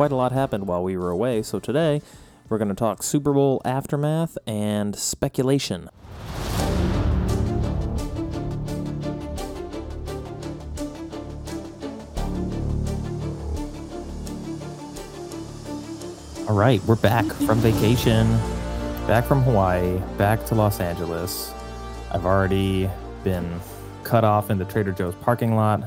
Quite a lot happened while we were away, so today we're going to talk Super Bowl aftermath and speculation. All right, we're back from vacation, back from Hawaii, back to Los Angeles. I've already been cut off in the Trader Joe's parking lot.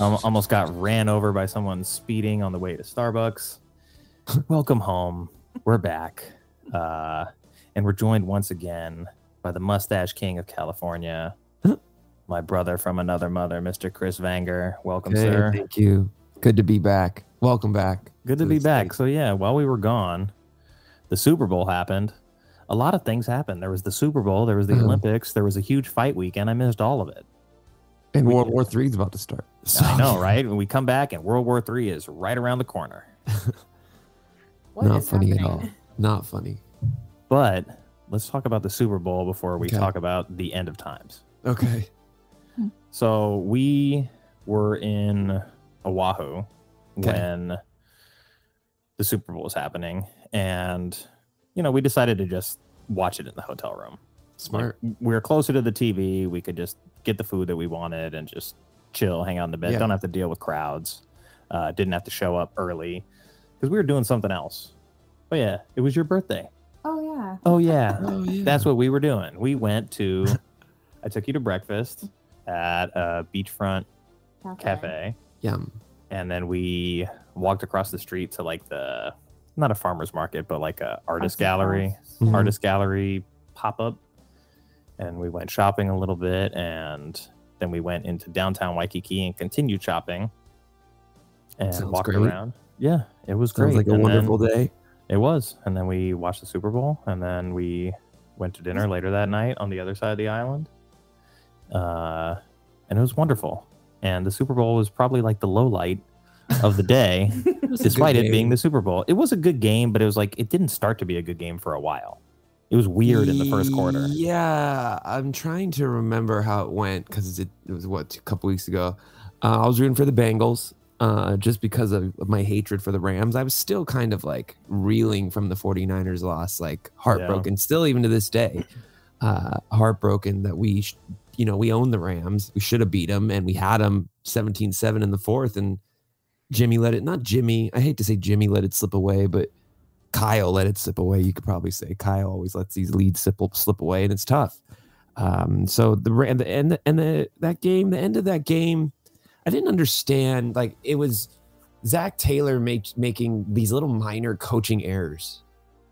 Al- almost got ran over by someone speeding on the way to Starbucks. Welcome home. We're back. Uh, and we're joined once again by the mustache king of California, my brother from another mother, Mr. Chris Vanger. Welcome, Hey, sir. Thank you. Good to be back. Welcome back. Good to to be back. States. So yeah, while we were gone, the Super Bowl happened. A lot of things happened. There was the Super Bowl, there was the Uh-huh. Olympics, there was a huge fight weekend. I missed all of it. And We World did. War Three is about to start. I know, right? When we come back and World War III is right around the corner. What Not is funny at all. Not funny. But let's talk about the Super Bowl before we Okay. talk about the end of times. Okay. Hmm. So we were in Oahu Okay. when the Super Bowl was happening, and you know we decided to just watch it in the hotel room. Smart. Like, we were closer to the TV. We could just get the food that we wanted and just chill, hang out in the bed. Yeah. Don't have to deal with crowds. Uh, didn't have to show up early because we were doing something else. Oh yeah, it was your birthday. Oh yeah. Oh yeah, Oh yeah. that's what we were doing. We went to. I took you to breakfast at a beachfront cafe, Yum. and then we walked across the street to like the not a farmers market, but like a artist Arts gallery, crafts. Mhm. artist gallery pop up, and we went shopping a little bit, and then we went into downtown Waikiki and continued shopping, and Sounds walked great. around. Yeah, it was Sounds great. like a And then- wonderful day. it was. And then we watched the Super Bowl and then we went to dinner later that night on the other side of the island. Uh, and it was wonderful. And the Super Bowl was probably like the low light of the day, despite it being the Super Bowl. It was a good game, but it was like it didn't start to be a good game for a while. It was weird in the first quarter. Yeah, I'm trying to remember how it went because it, it was what a couple weeks ago. Uh, I was rooting for the Bengals uh, just because of my hatred for the Rams. I was still kind of like reeling from the 49ers loss, like heartbroken. Still, even to this day, uh, heartbroken that we, sh- you know, we own the Rams. We should have beat them, and we had them 17-7 in the fourth, and Jimmy let it. Not Jimmy. I hate to say Jimmy let it slip away, but Kyle let it slip away. You could probably say Kyle always lets these leads slip slip away, and it's tough. Um, so the and the and the, and the that game, the end of that game, I didn't understand. Like it was Zac Taylor make, making these little minor coaching errors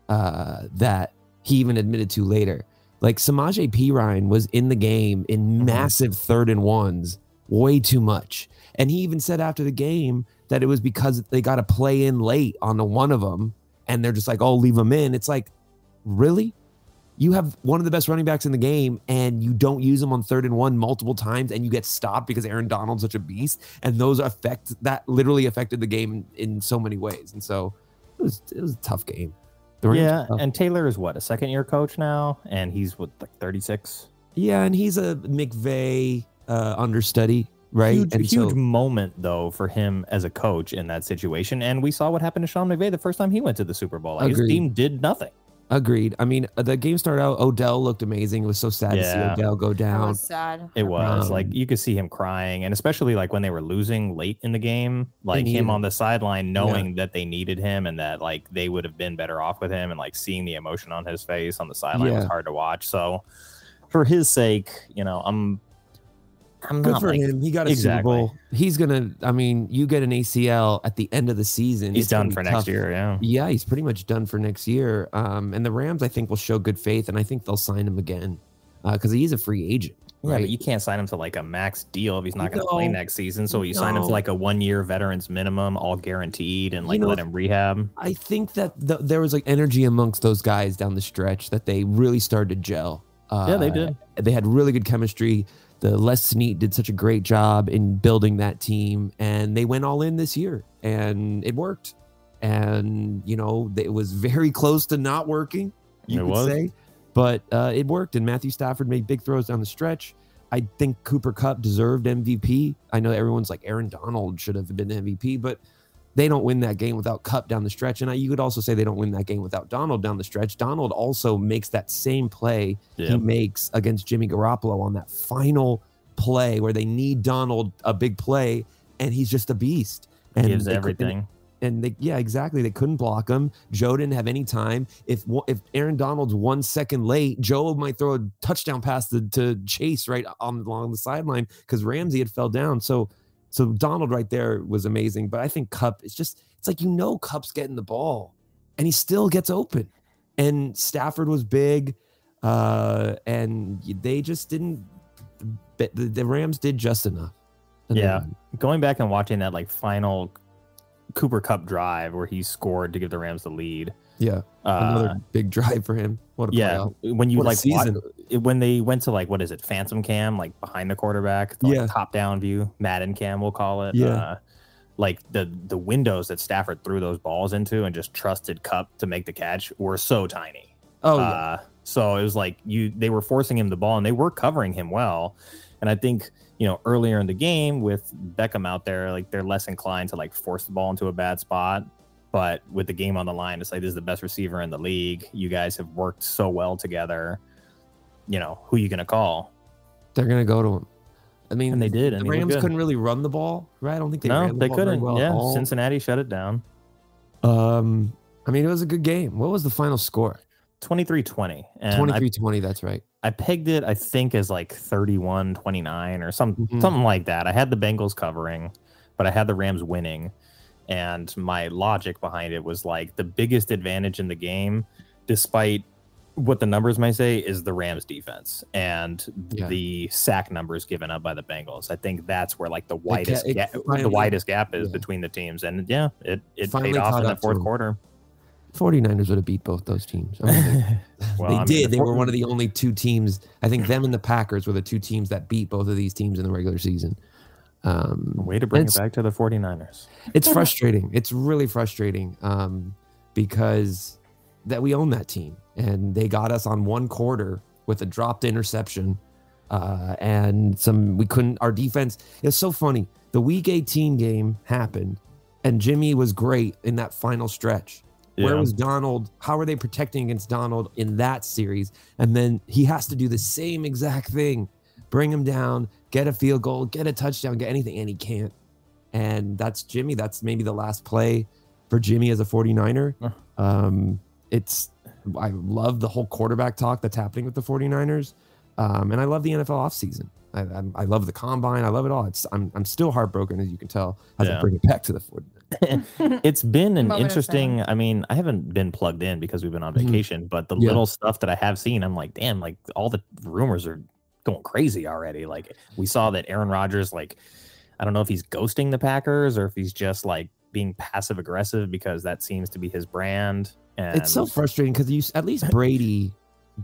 uh, that he even admitted to later. Like Samaje Perine was in the game in massive third and ones, way too much. And he even said after the game that it was because they got to play in late on the one of them, and they're just like, "Oh, leave him in." It's like, really? You have one of the best running backs in the game, and you don't use him on third and one multiple times, and you get stopped because Aaron Donald's such a beast, and those affect that literally affected the game in, in so many ways. And so it was it was a tough game. Yeah, tough. and Taylor is what a second year coach now, and he's what like thirty six. yeah, and he's a McVay uh, understudy, right? Huge, and huge so- moment though for him as a coach in that situation, and we saw what happened to Sean McVay the first time he went to the Super Bowl. Like, his Agreed. team did nothing. Agreed. I mean, the game started out. Odell looked amazing. It was so sad Yeah. to see Odell go That down. was sad. It was like Um, you could see him crying, and especially like when they were losing late in the game, like him him. on the sideline, knowing that they needed him and that like they would have been better off with him, and like seeing the emotion on his face on the sideline was hard to watch. So, for his sake, you know, I'm, I'm Good not for like him. He got a Exactly. Super Bowl. He's gonna. I mean, you get an ACL at the end of the season. he's done for tough. next year. Yeah, Yeah, he's pretty much done for next year. Um, and the Rams, I think, will show good faith, and I think they'll sign him again because he's a free agent. Yeah, right? but you can't sign him to like a max deal if he's not going to play next season. So you sign him to like a one year veterans minimum, all guaranteed, and You like know, let him rehab. I think that the, there was like energy amongst those guys down the stretch that they really started to gel. Uh, Yeah, they did. They had really good chemistry. The Les Snead did such a great job in building that team, and they went all in this year, and it worked. And you know, it was very close to not working. You It could was. say, but uh, it worked. And Matthew Stafford made big throws down the stretch. I think Cooper Kupp deserved MVP. I know everyone's like Aaron Donald should have been MVP, but they don't win that game without Kupp down the stretch. And I, you could also say they don't win that game without Donald down the stretch. Donald also makes that same play Yeah. he makes against Jimmy Garoppolo on that final play where they need Donald a big play, and he's just a beast. And Gives everything. and they yeah exactly they couldn't block him joe didn't have any time if if aaron donald's one second late joe might throw a touchdown pass to, to chase right on along the sideline because ramsey had fell down so so donald right there was amazing but i think Kupp it's just it's like you know Kupp's getting the ball and he still gets open and stafford was big uh and they just didn't the, rams did just enough And Yeah. then- Going back and watching that like final Cooper Kupp drive where he scored to give the Rams the lead. Yeah Uh, another big drive for him what a yeah, when you What like season. it- when they went to like what is it, Phantom Cam, like behind the quarterback, the, like, Yeah. top down view, Madden Cam, we'll call it. Yeah. Uh, like the the windows that Stafford threw those balls into and just trusted Kupp to make the catch were so tiny. Oh yeah. Uh, so it was like you they were forcing him the ball and they were covering him well. And I think, you know, earlier in the game with Beckham out there, like they're less inclined to like force the ball into a bad spot. But with the game on the line, it's like this is the best receiver in the league. You guys have worked so well together. You know, who you gonna call? They're gonna go to him. I mean, And they did, The and he looked Rams couldn't really run the ball, right? I don't think they no, the they couldn't. well yeah. Cincinnati shut it down. Um, I mean, it was a good game. What was the final score? 23-20. And 23-20, That's right. I pegged it, I think, as like 31 29 or some, Mhm. something like that. I had the Bengals covering, but I had the Rams winning. And my logic behind it was like the biggest advantage in the game, despite what the numbers might say, is the Rams defense and Yeah. the sack numbers given up by the Bengals. I think that's where like the widest it ga- the widest gap is yeah. between the teams. And yeah, it, it Finally paid off in the fourth quarter. 49ers would have beat both those teams. I Well, they I mean, did. the they were one of the only two teams. I think them and the Packers were the two teams that beat both of these teams in the regular season. Um, Way to bring it back to the 49ers. it's frustrating. It's really frustrating um, because that we own that team and they got us on one quarter with a dropped interception uh, and some we couldn't. Our defense. It's so funny. The Week 18 game happened and Jimmy was great in that final stretch. Where was Donald? How are they protecting against Donald in that series? And then he has to do the same exact thing bring him down, get a field goal, get a touchdown, get anything, and he can't. And that's Jimmy. That's maybe the last play for Jimmy as a 49er. Huh. Um, it's, I love the whole quarterback talk that's happening with the 49ers. Um, and I love the NFL offseason. I, I'm, I love the combine. I love it all. It's I'm, I'm still heartbroken, as you can tell, as I bring it back to the 49ers. it's been an interesting i mean i haven't been plugged in because we've been on Mhm. vacation but the Yeah. little stuff that i have seen i'm like damn like all the rumors are going crazy already like we saw that aaron Rodgers, like i don't know if he's ghosting the packers or if he's just like being passive aggressive because that seems to be his brand and it's so frustrating because you at least Brady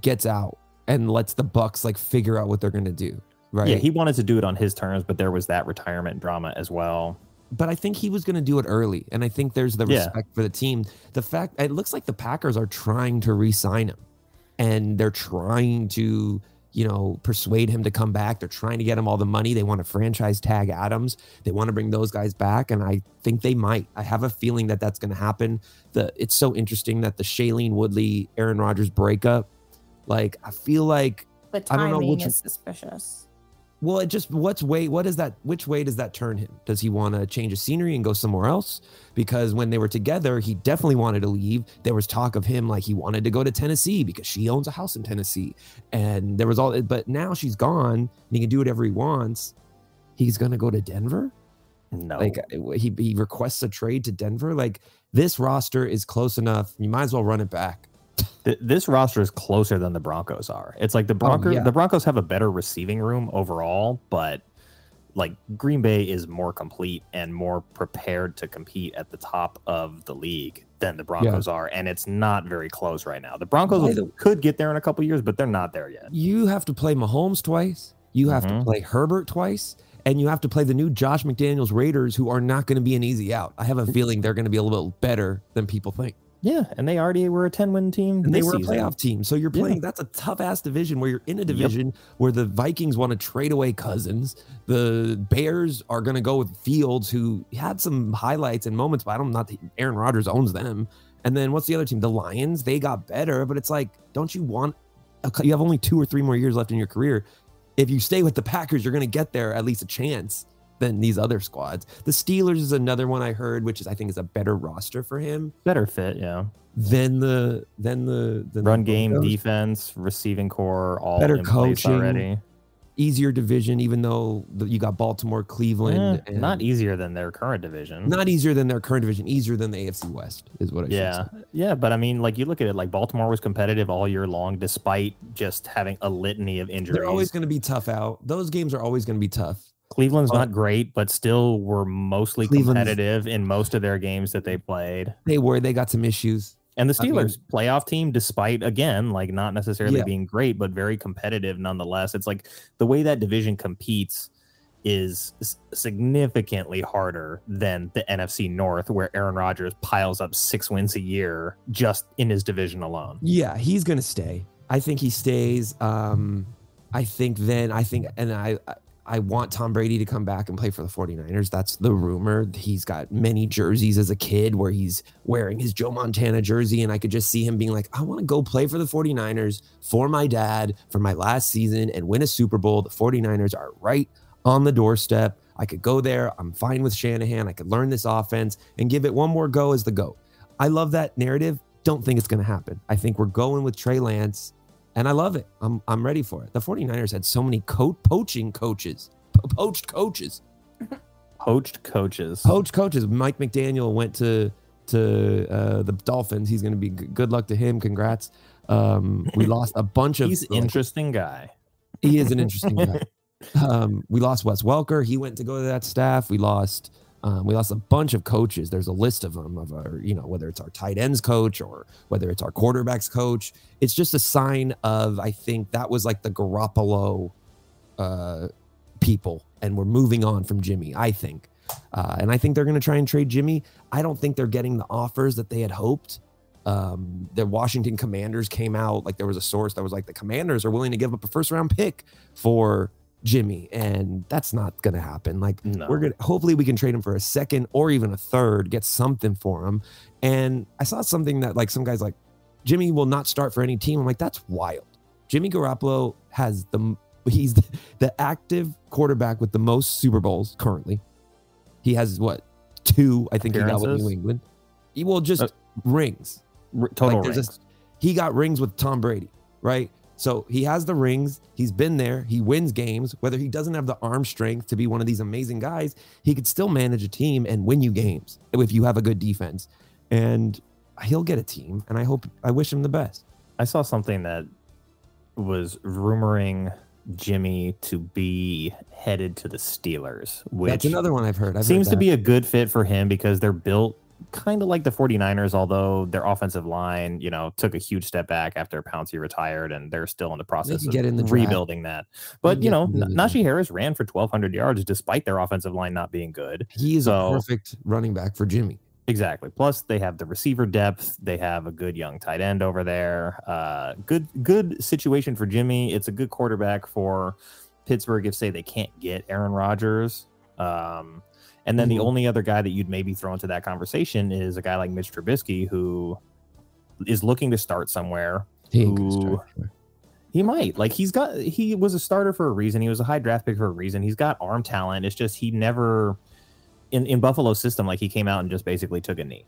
gets out and lets the Bucs like figure out what they're gonna do, right? yeah he wanted to do it on his terms but there was that retirement drama as well but I think he was gonna do it early, and I think there's the Yeah. respect for the team. The fact it looks like the Packers are trying to re-sign him, and they're trying to you know persuade him to come back. They're trying to get him all the money. They want to franchise tag Adams. They want to bring those guys back, and I think they might. I have a feeling that that's going to happen. The it's so interesting that the Shailene Woodley Aaron Rodgers breakup. Like I feel like The I don't know timing which- is suspicious. Well, it just what's way what is that? Which way does that turn him? Does he want to change his scenery and go somewhere else? Because when they were together, he definitely wanted to leave. There was talk of him like he wanted to go to Tennessee because she owns a house in Tennessee, and there was all. But now she's gone, and he can do whatever he wants. He's gonna go to Denver. no Like uh, he he requests a trade to Denver. Like this roster is close enough. You might as well run it back. Th- this roster is closer than the Broncos are. It's like the Broncos. yeah. The Broncos have a better receiving room overall, but like Green Bay is more complete and more prepared to compete at the top of the league than the Broncos are, and it's not very close right now. The Broncos the- could get there in a couple years, but they're not there yet. You have to play Mahomes twice. You have Mhm. to play Herbert twice. And you have to play the new Josh McDaniels Raiders, who are not going to be an easy out. I have a feeling they're going to be a little bit better than people think. Yeah, and they already were a ten win team. And they were a playoff team. So you're Yeah. playing, that's a tough ass division where you're in a division where the Vikings want to trade away Cousins. The Bears are going to go with Fields, who had some highlights and moments, but I don't, not, Aaron Rodgers owns them. And then what's the other team? The Lions, they got better, but it's like, don't you want, a, you have only two or three more years left in your career. If you stay with the Packers, you're going to get there at least a chance than these other squads. The Steelers is another one I heard, which is, I think, is a better roster for him better fit. Yeah, than the, than the, the run game, defense, receiving corps, all Better in coaching. already. easier division, even though you got Baltimore, Cleveland, Eh, not easier than their current division. not easier than their current division, easier than the AFC West is what I yeah, should say. yeah, but I mean, like you look at it, like Baltimore was competitive all year long, despite just having a litany of injuries. They're always going to be tough out. Those games are always going to be tough. Cleveland's not great, but still were mostly Cleveland's- competitive in most of their games that they played. They were. They got some issues. And the I mean- Steelers playoff team, despite again, like not necessarily Yeah. being great, but very competitive nonetheless. It's like the way that division competes is significantly harder than the NFC North, where Aaron Rodgers piles up six wins a year just in his division alone. Yeah, he's going to stay. I think he stays. Um, I think then I think and I I want Tom Brady to come back and play for the 49ers. That's the rumor. He's got many jerseys as a kid where he's wearing his Joe Montana jersey and I could just see him being like, "I want to go play for the 49ers for my dad for my last season and win a Super Bowl. The 49ers are right on the doorstep. I could go there. I'm fine with Shanahan. I could learn this offense and give it one more go as the GOAT. I love that narrative. Don't think it's going to happen. I think we're going with Trey Lance, and I love it. I'm, I'm ready for it. The 49ers had so many co- poaching coaches, po- poached coaches, Poached coaches. poached coaches. Mike McDaniel went to to uh, the Dolphins. He's going to be g- good luck to him. Congrats. Um, we lost a bunch of. He's like, interesting guy. he is an interesting guy. Um, we lost Wes Welker. He went to go to that staff. We lost. Um, we lost a bunch of coaches. There's a list of them of our, you know, whether it's our tight ends coach or whether it's our quarterbacks coach. It's just a sign of, I think that was like the Garoppolo uh, people, and we're moving on from Jimmy. I think, uh, and I think they're going to try and trade Jimmy. I don't think they're getting the offers that they had hoped. Um, the Washington Commanders came out like there was a source that was like the Commanders are willing to give up a first round pick for Jimmy, and that's not going to happen. Like No. we're gonna hopefully we can trade him for a second or even a third, get something for him. And I saw something that like some guys like Jimmy will not start for any team. I'm like that's wild. Jimmy Garoppolo has the he's the, the active quarterback with the most Super Bowls currently. He has what two? I think he got with New England. He will just Uh, rings. R- total Like, rings. this- he got rings with Tom Brady, right? So he has the rings. He's been there. He wins games. Whether he doesn't have the arm strength to be one of these amazing guys, he could still manage a team and win you games if you have a good defense. And he'll get a team. And I hope, I wish him the best. I saw something that was rumoring Jimmy to be headed to the Steelers, which That's another one I've heard. I've heard seems to be a good fit for him because they're built kind of like the 49ers, although their offensive line, you know, took a huge step back after Pouncey retired and they're still in the process of in the draft. rebuilding that. But, you know, in the N- draft. Najee Harris ran for 1,200 yards despite their offensive line not being good. He is So- a perfect running back for Jimmy. Exactly. Plus, they have the receiver depth. They have a good young tight end over there. Uh, good, good situation for Jimmy. It's a good quarterback for Pittsburgh if say they can't get Aaron Rodgers. Um, and then Mhm. the only other guy that you'd maybe throw into that conversation is a guy like Mitch Trubisky who is looking to start somewhere. He anywhere. He might like he's got he was a starter for a reason. He was a high draft pick for a reason. He's got arm talent. It's just he never in in Buffalo's system like he came out and just basically took a knee.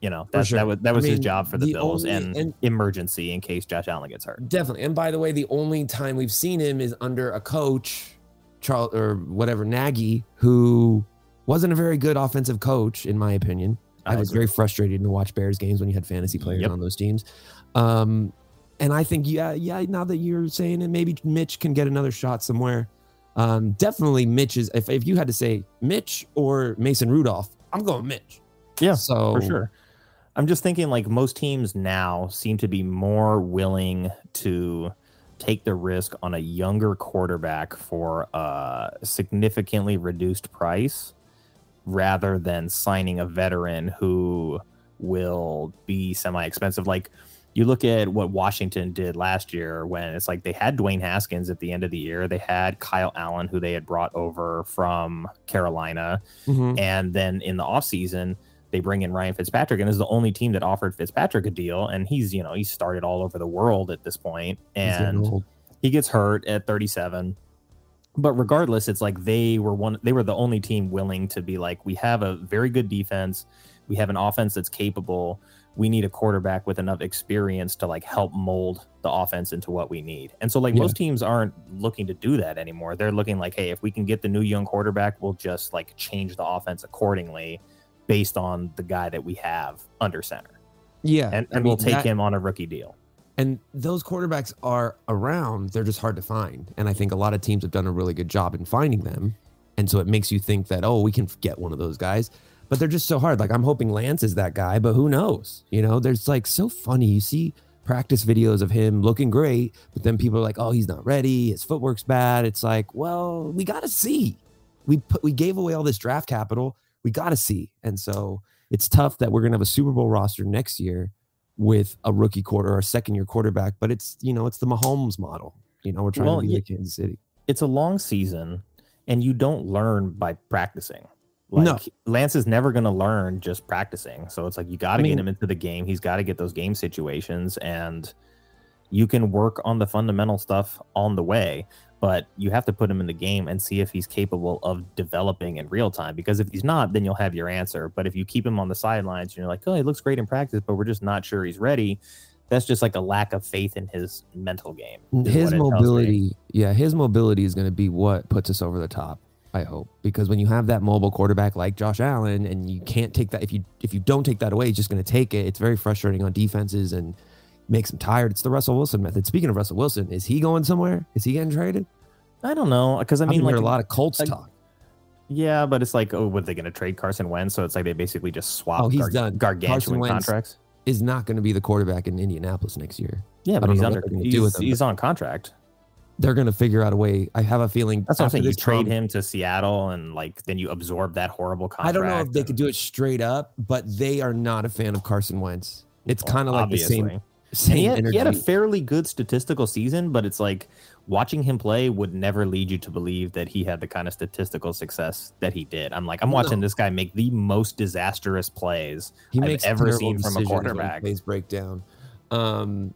You know, that's sure. that was that I was his job for the, the Bills only- and, and- emergency in case Josh Allen gets hurt. Definitely. And by the way, the only time we've seen him is under a coach, Charles or whatever Nagy, who wasn't a very good offensive coach, in my opinion. I, I was agree. very frustrated to watch Bears games when you had fantasy players Yep. on those teams. Um, and I think, yeah, yeah. Now that you're saying it, maybe Mitch can get another shot somewhere. Um, definitely Mitch is. If, if you had to say Mitch or Mason Rudolph, I'm going Mitch. Yeah, So for sure. I'm just thinking like most teams now seem to be more willing to take the risk on a younger quarterback for a significantly reduced price rather than signing a veteran who will be semi expensive. Like you look at what Washington did last year when it's like they had Dwayne Haskins at the end of the year. They had Kyle Allen, who they had brought over from Carolina. Mhm. And then in the offseason, they bring in Ryan Fitzpatrick, and this is the only team that offered Fitzpatrick a deal. And he's, you know, he's started all over the world at this point, and he gets hurt at 37. But regardless, it's like they were one. They were the only team willing to be like, we have a very good defense, we have an offense that's capable. We need a quarterback with enough experience to like help mold the offense into what we need. And so, like Yeah. most teams aren't looking to do that anymore. They're looking like, hey, if we can get the new young quarterback, we'll just like change the offense accordingly based on the guy that we have under center, yeah, and, I and we'll take that- him on a rookie deal. And those quarterbacks are around. They're just hard to find. And I think a lot of teams have done a really good job in finding them. And so it makes you think that, oh, we can get one of those guys. But they're just so hard. Like I'm hoping Lance is that guy, but who knows? You know, there's like so funny. You see practice videos of him looking great, but then people are like, oh, he's not ready. His footwork's bad. It's like, well, we got to see. We put we gave away all this draft capital. We got to see. And so it's tough that we're gonna have a Super Bowl roster next year with a rookie quarter or a second year quarterback, but it's you know it's the Mahomes model. You know we're trying Well, to be like Kansas City. it's a long season and you don't learn by practicing. Like No. Lance is never going to learn just practicing. So it's like you got to I mean- get him into the game. He's got to get those game situations and you can work on the fundamental stuff on the way, but you have to put him in the game and see if he's capable of developing in real time because if he's not, then you'll have your answer. But if you keep him on the sidelines and you're like, "Oh, he looks great in practice, but we're just not sure he's ready." That's just like a lack of faith in his mental game. His what it tells me. mobility, yeah, his mobility is going to be what puts us over the top. I hope because when you have that mobile quarterback like Josh Allen, and you can't take that if you if you don't take that away, he's just going to take it. It's very frustrating on defenses and makes him tired. It's the Russell Wilson method. Speaking of Russell Wilson, is he going somewhere? Is he getting traded? I don't know because I mean, like a lot of Colts like- talk. Yeah, but it's like, oh, what they going to trade Carson Wentz? So it's like they basically just swap. Oh, he's gar- done. Gargantuan Carson Wentz contracts. Is not going to be the quarterback in Indianapolis next year. Yeah, but he's under. He's, do with him, he's on contract. They're going to figure out a way. I have a feeling That's what I'm saying. You trade com- him to Seattle, and like then you absorb that horrible contract. I don't know if they and- could do it straight up, but they are not a fan of Carson Wentz. It's Well, kind of like the same same he, had, energy. he had a fairly good statistical season, but it's like watching him play would never lead you to believe that he had the kind of statistical success that he did. I'm like, I'm watching No. this guy make the most disastrous plays he I've ever seen from a quarterback. Plays breakdown. Um,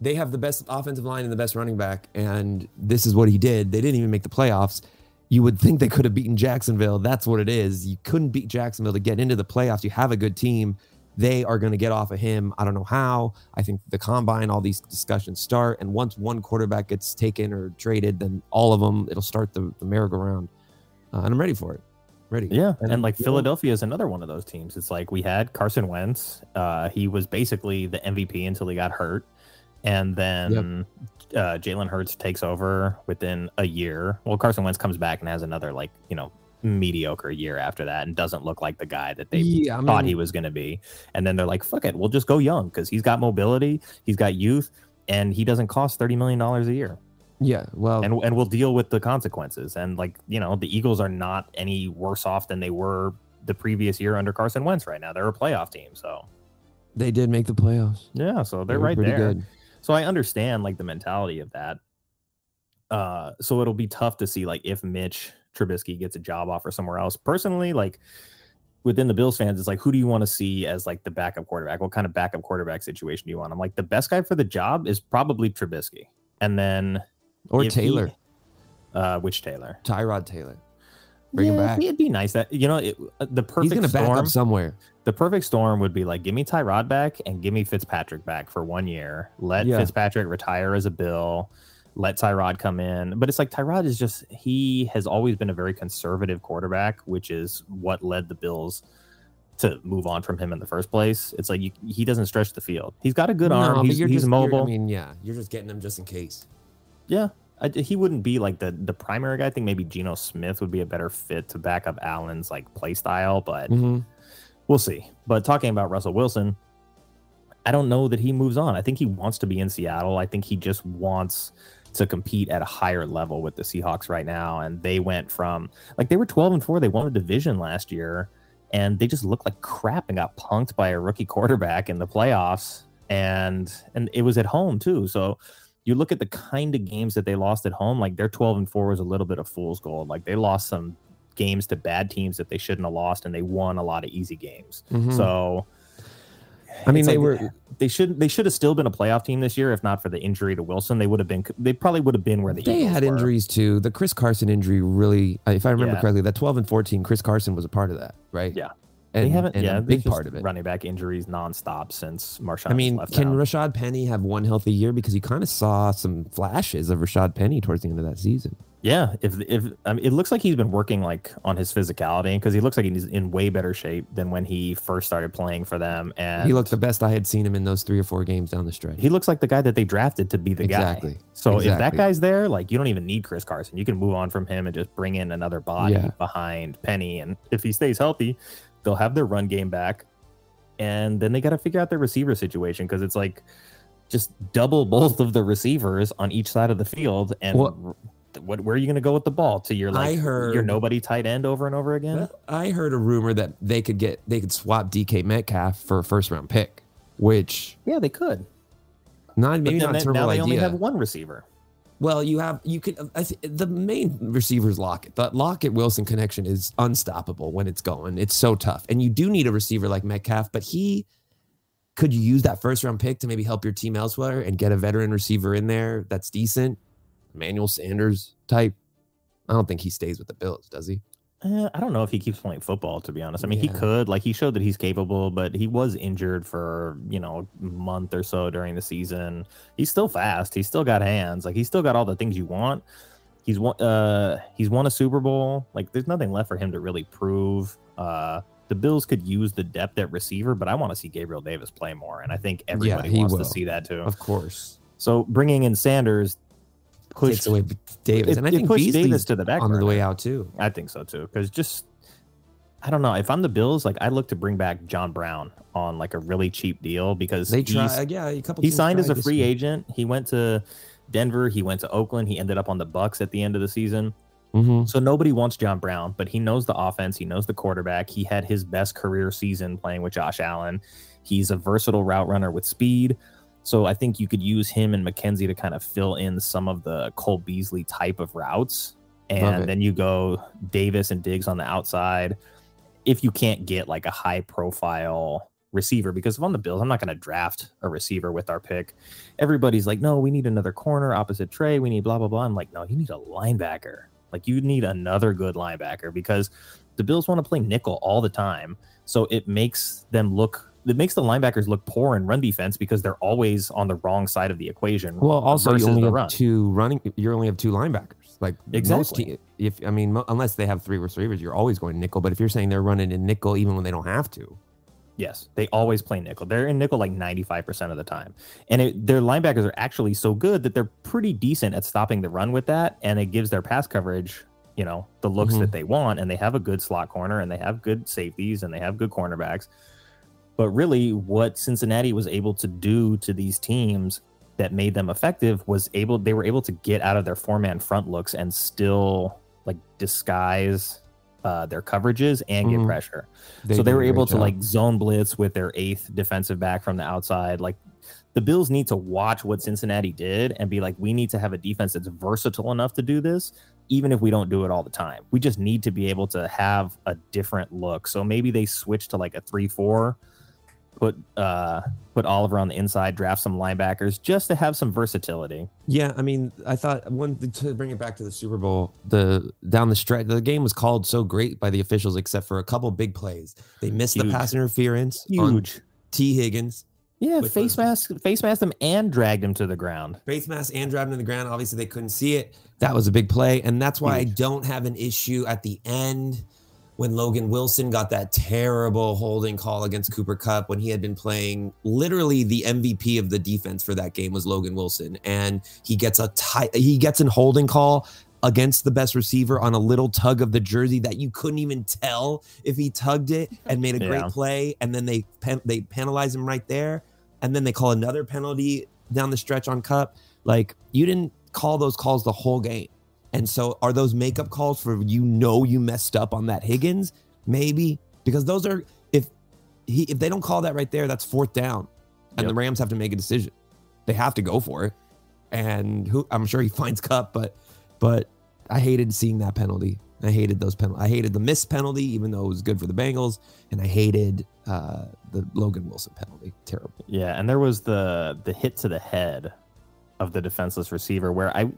they have the best offensive line and the best running back, and this is what he did. They didn't even make the playoffs. You would think they could have beaten Jacksonville. That's what it is. You couldn't beat Jacksonville to get into the playoffs. You have a good team. They are going to get off of him. I don't know how. I think the combine, all these discussions start, and once one quarterback gets taken or traded, then all of them it'll start the, the merry-go-round. Uh, and I'm ready for it. Ready. Yeah, and, like you know, Philadelphia is another one of those teams. It's like we had Carson Wentz. Uh, he was basically the MVP until he got hurt, and then uh, Jalen Hurts takes over within a year. Well, Carson Wentz comes back and has another like you know mediocre year after that, and doesn't look like the guy that they Yeah, I thought mean- he was going to be. And then they're like, "Fuck it, we'll just go young because he's got mobility, he's got youth, and he doesn't cost thirty million dollars a year." Yeah. Well, and and we'll deal with the consequences. And like you know, the Eagles are not any worse off than they were the previous year under Carson Wentz. Right now, they're a playoff team. So they did make the playoffs. yeah, so They they're were right there. good. So I understand like the mentality of that. Uh, so it'll be tough to see like if Mitch Trubisky gets a job offer somewhere else. Personally, like within the Bills fans, it's like who do you want to see as like the backup quarterback? What kind of backup quarterback situation do you want? I'm like the best guy for the job is probably Trubisky, and then Or if he- Taylor, uh, which Taylor? Tyrod Taylor. Bring him back. It'd be nice that you know it, uh, the He's perfect going to back storm. up somewhere. The perfect storm would be like give me Tyrod back and give me Fitzpatrick back for one year. Let Yeah. Fitzpatrick retire as a Bill. Let Tyrod come in, but it's like Tyrod is just he has always been a very conservative quarterback, which is what led the Bills to move on from him in the first place. It's like you, he doesn't stretch the field. He's got a good No, arm. He's, he's just- mobile. I mean, yeah, you're just getting him just in case. Yeah, I, he wouldn't be like the the primary guy. I think maybe Geno Smith would be a better fit to back up Allen's like play style, but Mhm. we'll see. But talking about Russell Wilson, I don't know that he moves on. I think he wants to be in Seattle. I think he just wants to compete at a higher level with the Seahawks right now. And they went from like they were 12 and 4, they won a division last year, and they just looked like crap and got punked by a rookie quarterback in the playoffs. And and it was at home too. So you look at the kind of games that they lost at home, like their 12 and 4 was a little bit of fool's gold. Like they lost some games to bad teams that they shouldn't have lost, and they won a lot of easy games. Mhm. So I mean, it's they like- were uh, they should they should have still been a playoff team this year if not for the injury to Wilson. They would have been they probably would have been where the they Eagles had were. injuries too. The Chris Carson injury really, if I remember Yeah. correctly, that 12 and 14, Chris Carson was a part of that, right? Yeah. And, they haven't yeah big part of it. running back injuries nonstop since Marshawn. I mean, can out. Rashad Penny have one healthy year because you kind of saw some flashes of Rashad Penny towards the end of that season? yeah if if I mean, it looks like he's been working like on his physicality because he looks like he's in way better shape than when he first started playing for them and he looked the best I had seen him in those three or four games down the stretch. he looks like the guy that they drafted to be the guy. Exactly. guy. So if that guy's there, like you don't even need Chris Carson. You can move on from him and just bring in another body Yeah. behind Penny. And if he stays healthy, they'll have their run game back. And then they got to figure out their receiver situation because it's like just double both of the receivers on each side of the field. And Well- what, where are you going to go with the ball? To your I like heard- your nobody tight end over and over again? I heard a rumor that they could get they could swap DK Metcalf for a first round pick, which Yeah, they could. not maybe not they- a terrible now they idea. only have one receiver. Well, you have you th- the main receivers Lockett. The Lockett Wilson connection is unstoppable when it's going. It's so tough, and you do need a receiver like Metcalf. But he could you use that first round pick to maybe help your team elsewhere and get a veteran receiver in there that's decent, Emmanuel Sanders type. I don't think he stays with the Bills, does he? Eh, I don't know if he keeps playing football. To be honest, I mean, he could. Like, he showed that he's capable, but he was injured for you know a month or so during the season. He's still fast. He's still got hands. Like, he's still got all the things you want. He's won. Uh, he's won a Super Bowl. Like, there's nothing left for him to really prove. Uh, the Bills could use the depth at receiver, but I want to see Gabriel Davis play more, and I think everybody he wants will. to see that too. Of course, So bringing in Sanders takes away Davis, it, and I think pushed Beasley's Davis to the back on the way out too. I think so too. Because just, I don't know. If I'm the Bills, like I look to bring back John Brown on like a really cheap deal because They try, yeah, a couple. he signed as a free year. agent. He went to Denver. He went to Oakland. He ended up on the Bucs at the end of the season. Mhm. So nobody wants John Brown, but he knows the offense. He knows the quarterback. He had his best career season playing with Josh Allen. He's a versatile route runner with speed. So I think you could use him and McKenzie to kind of fill in some of the Cole Beasley type of routes. And then you go Davis and Diggs on the outside. If you can't get like a high profile receiver, because if I'm the Bills, I'm not going to draft a receiver with our pick. Everybody's like, no, we need another corner opposite Trey. We need blah, blah, blah. I'm like, no, you need a linebacker. Like you need another good linebacker because the Bills want to play nickel all the time. So it makes them look it makes the linebackers look poor in run defense because they're always on the wrong side of the equation. Well, also you only have run. two running. You only have two linebackers. Like Exactly. te- if I mean, unless they have three receivers, you're always going nickel. But if you're saying they're running in nickel even when they don't have to, Yes, they always play nickel. They're in nickel like 95% of the time. And it, their linebackers are actually so good that they're pretty decent at stopping the run with that. And it gives their pass coverage, you know, the looks Mhm. that they want. And they have a good slot corner and they have good safeties and they have good cornerbacks. But really, what Cincinnati was able to do to these teams that made them effective was able, they were able to get out of their four man front looks and still like disguise uh, their coverages and get Mhm. pressure so they were able to job. like zone blitz with their eighth defensive back from the outside. Like the Bills need to watch what Cincinnati did and be like, we need to have a defense that's versatile enough to do this, even if we don't do it all the time. We just need to be able to have a different look. So maybe they switch to like a three-four, put uh put Oliver on the inside, draft some linebackers just to have some versatility. Yeah, I mean, I thought one to bring it back to the Super Bowl, the down the stretch, the game was called so great by the officials, except for a couple big plays. They missed Huge. the pass interference on Huge. Tee Higgins, Yeah, face was- mask face masked him and dragged him to the ground. face mask and driving to the ground. Obviously, they couldn't see it. That was a big play, and that's why I don't have an issue at the end when Logan Wilson got that terrible holding call against Cooper Kupp when he had been playing literally the MVP of the defense for that game was Logan Wilson. And he gets a tight he gets an holding call against the best receiver on a little tug of the jersey that you couldn't even tell if he tugged it and made a Yeah. great play. And then they pen, they penalize him right there. And then they call another penalty down the stretch on Kupp like you didn't call those calls the whole game and so are those makeup calls for you know you messed up on that Higgins? Maybe because those are if he if they don't call that right there, that's fourth down. And Yep. the Rams have to make a decision. They have to go for it. And who I'm sure he finds Kupp, but but I hated seeing that penalty. I hated those penalties. I hated the missed penalty, even though it was good for the Bengals, and I hated uh, the Logan Wilson penalty. Terrible. Yeah, and there was the the hit to the head of the defenseless receiver where I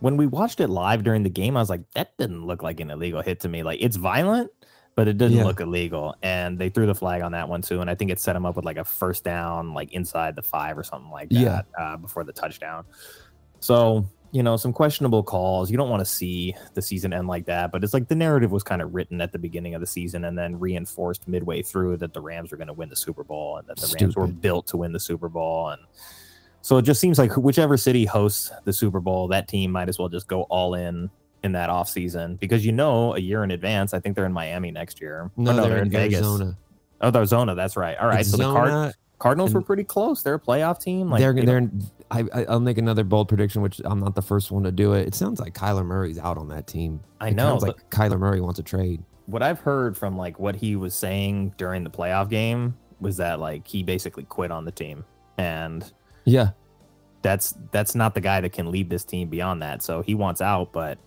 when we watched it live during the game, I was like, that didn't look like an illegal hit to me. Like it's violent, but it didn't Yeah. look illegal. And they threw the flag on that one too. And I think it set him up with like a first down, like inside the five or something like that Yeah. uh, before the touchdown. So, you know, some questionable calls. You don't want to see the season end like that, but it's like the narrative was kind of written at the beginning of the season and then reinforced midway through that the Rams were going to win the Super Bowl and that the Rams were built to win the Super Bowl. And so it just seems like whichever city hosts the Super Bowl, that team might as well just go all in in that offseason because you know a year in advance. I think they're in Miami next year. No, Or they're, in Vegas. Arizona. Oh, they're Arizona. That's right. All right. So the Card- Cardinals were pretty close. They're a playoff team. Like they're they they're. I- I'll make another bold prediction, which I'm not the first one to do it. It sounds like Kyler Murray's out on that team. I It know, sounds like Kyler Murray wants a trade. what I've heard from like what he was saying during the playoff game was that like he basically quit on the team and Yeah, that's that's not the guy that can lead this team beyond that. So he wants out, but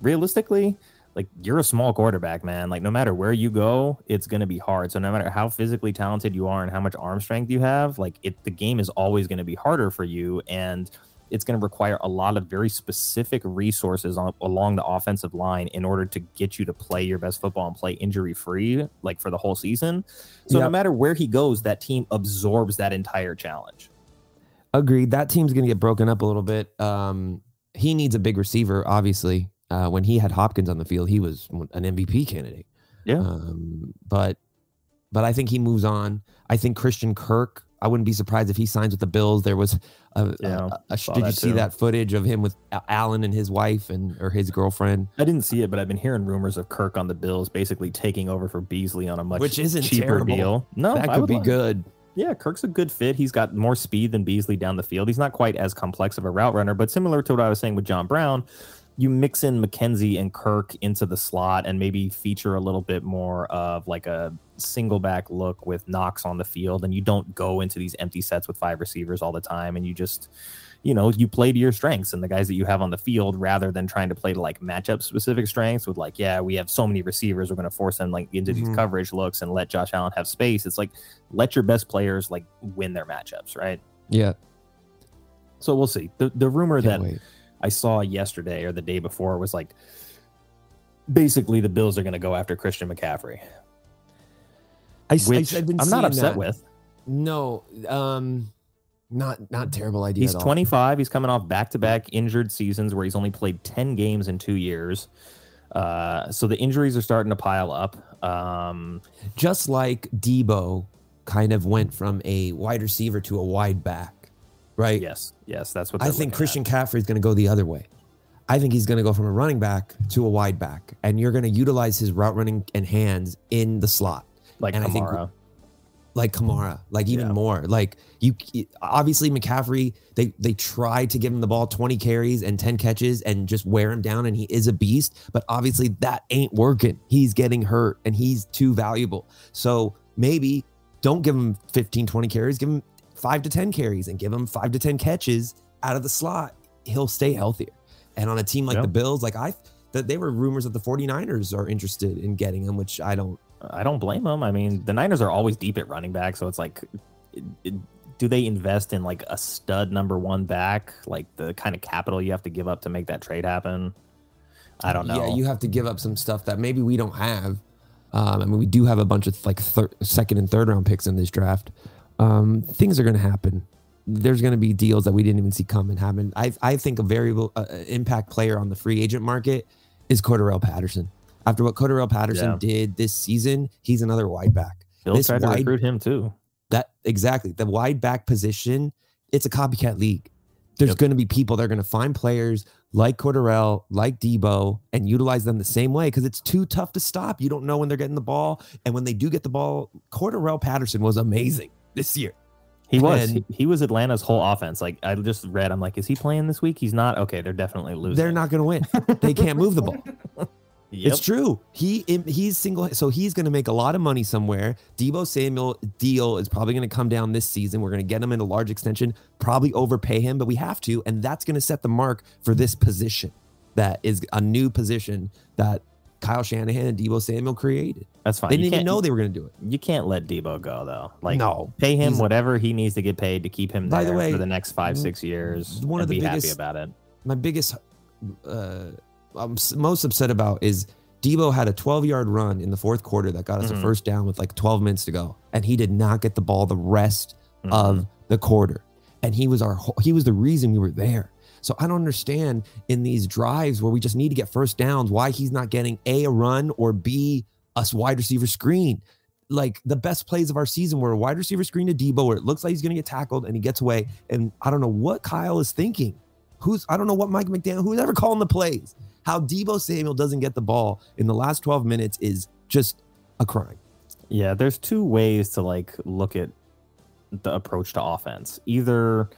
realistically, like you're a small quarterback, man. Like no matter where you go, it's gonna be hard. So no matter how physically talented you are and how much arm strength you have, like it the game is always gonna be harder for you and it's going to require a lot of very specific resources on, along the offensive line in order to get you to play your best football and play injury free like for the whole season. So no matter where he goes, that team absorbs that entire challenge. Agreed. That team's gonna get broken up a little bit. Um, he needs a big receiver, obviously. Uh, when he had Hopkins on the field, he was an MVP candidate. Yeah. Um, but but I think he moves on. I think Christian Kirk. I wouldn't be surprised if he signs with the Bills. There was a, Yeah, a, a- did you see too. that footage of him with Al- Allen and his wife and or his girlfriend? I didn't see it, but I've been hearing rumors of Kirk on the Bills basically taking over for Beasley on a much Which isn't cheaper terrible. deal. No, that I could would be love- good. Yeah, Kirk's a good fit. He's got more speed than Beasley down the field. He's not quite as complex of a route runner, but similar to what I was saying with John Brown, you mix in McKenzie and Kirk into the slot and maybe feature a little bit more of like a single back look with Knox on the field, and you don't go into these empty sets with five receivers all the time, and you just you know, you play to your strengths and the guys that you have on the field rather than trying to play to like matchup specific strengths with like, yeah, we have so many receivers, we're going to force them like into Mhm. these coverage looks and let Josh Allen have space. It's like let your best players like win their matchups, right? Yeah. So we'll see. The the rumor Can't that wait. I saw yesterday or the day before was like basically the Bills are going to go after Christian McCaffrey, I, s- I which s- I've been I'm not upset that. with. No, um, not not terrible idea. He's at all. 25. He's coming off back to back injured seasons where he's only played 10 games in two years. Uh, so the injuries are starting to pile up. Um, just like Deebo kind of went from a wide receiver to a wide back, right? yes, yes, that's what I think Christian Caffrey is going to go the other way. I think he's going to go from a running back to a wide back, and you're going to utilize his route running and hands in the slot, like and I think- Kamara. Like Kamara, like even Yeah. more. Like you, obviously McCaffrey, they they try to give him the ball 20 carries and 10 catches and just wear him down, and he is a beast. But obviously that ain't working. He's getting hurt, and he's too valuable. So maybe don't give him 15, 20 carries. Give him five to 10 carries and give him five to 10 catches out of the slot. He'll stay healthier. And on a team like the Bills, like I, that they were rumors that the 49ers are interested in getting him, which I don't. I don't blame them. I mean, the Niners are always deep at running back, so it's like, do they invest in like a stud number one back, like the kind of capital you have to give up to make that trade happen? I don't know. Yeah, you have to give up some stuff that maybe we don't have. Um, I mean, we do have a bunch of like thir- second and third round picks in this draft. Um, things are going to happen. There's going to be deals that we didn't even see coming happen. I I think a variable uh, impact player on the free agent market is Cordarrelle Patterson. After what Cordell Patterson Yeah. did this season, he's another wide back. Bills This tried to wide- recruit him too. That exactly the wide back position. It's a copycat league. There's Yep. going to be people that are going to find players like Cordarrelle, like Deebo, and utilize them the same way because it's too tough to stop. You don't know when they're getting the ball, and when they do get the ball, Cordarrelle Patterson was amazing this year. He was. He was Atlanta's whole offense. Like I just read, I'm like, is he playing this week? He's not. Okay, they're definitely losing. They're not going to win. they can't move the ball. Yep. It's true. He he's single, so he's going to make a lot of money somewhere. Deebo Samuel deal is probably going to come down this season. We're going to get him in a large extension, probably overpay him, but we have to, and that's going to set the mark for this position. That is a new position that Kyle Shanahan and Deebo Samuel created. That's fine. They didn't even know they were going to do it. You can't let Deebo go though. Like no, pay him whatever he needs to get paid to keep him By there the way, for the next five six years. one of the be happy biggest- about it. my biggest uh I'm most upset about is Deebo had a 12 yard run in the fourth quarter that got us Mhm. a first down with like 12 minutes to go, and he did not get the ball the rest Mhm. of the quarter, and he was our he was the reason we were there. So I don't understand in these drives where we just need to get first downs why he's not getting a a run or b a wide receiver screen. Like the best plays of our season were a wide receiver screen to Deebo where it looks like he's going to get tackled and he gets away. And I don't know what Kyle is thinking. Who's I don't know what Mike McDaniel, who's ever calling the plays. How Deebo Samuel doesn't get the ball in the last 12 minutes is just a crime. Yeah, there's two ways to like look at the approach to offense. Either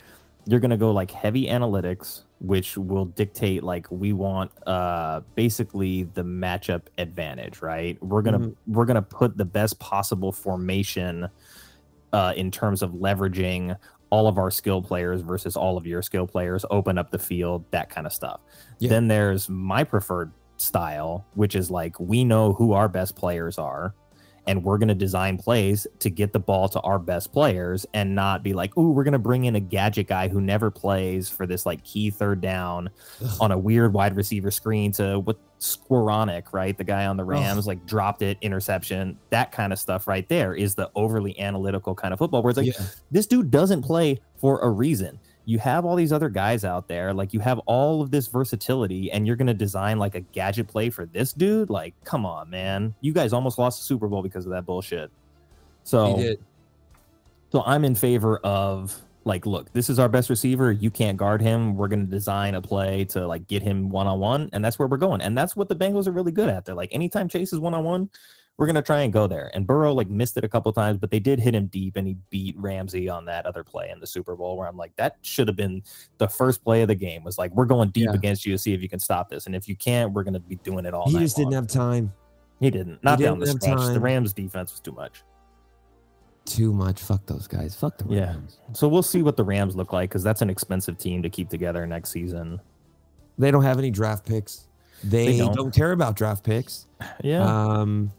you're going to go like heavy analytics, which will dictate like we want uh basically the matchup advantage, right? We're going to we're going to put the best possible formation uh in terms of leveraging all of our skill players versus all of your skill players, open up the field, that kind of stuff. Yeah. Then there's my preferred style, which is like we know who our best players are and we're going to design plays to get the ball to our best players and not be like, oh, we're going to bring in a gadget guy who never plays for this like key third down on a weird wide receiver screen to what Skowronek, right? The guy on the Rams like dropped it, interception, that kind of stuff right there is the overly analytical kind of football where it's like Yeah. this dude doesn't play for a reason. You have all these other guys out there, like you have all of this versatility, and you're gonna design like a gadget play for this dude. Like, come on, man! You guys almost lost the Super Bowl because of that bullshit. So, so I'm in favor of like, look, this is our best receiver. You can't guard him. We're gonna design a play to like get him one on one, and that's where we're going. And that's what the Bengals are really good at. They're like, anytime Chase is one on one we're gonna try and go there. And Burrow like missed it a couple times, but they did hit him deep, and he beat Ramsey on that other play in the Super Bowl. Where I'm like, that should have been the first play of the game. Was like, we're going deep Yeah. against you to see if you can stop this, and if you can't, we're gonna be doing it all. He just didn't have time. He didn't. Not down the didn't have stretch. The. Rams defense was too much. Too much. Fuck those guys. Fuck the Rams. Yeah. So we'll see what the Rams look like because that's an expensive team to keep together next season. They don't have any draft picks. They, They don't. don't. care about draft picks. Yeah. Um,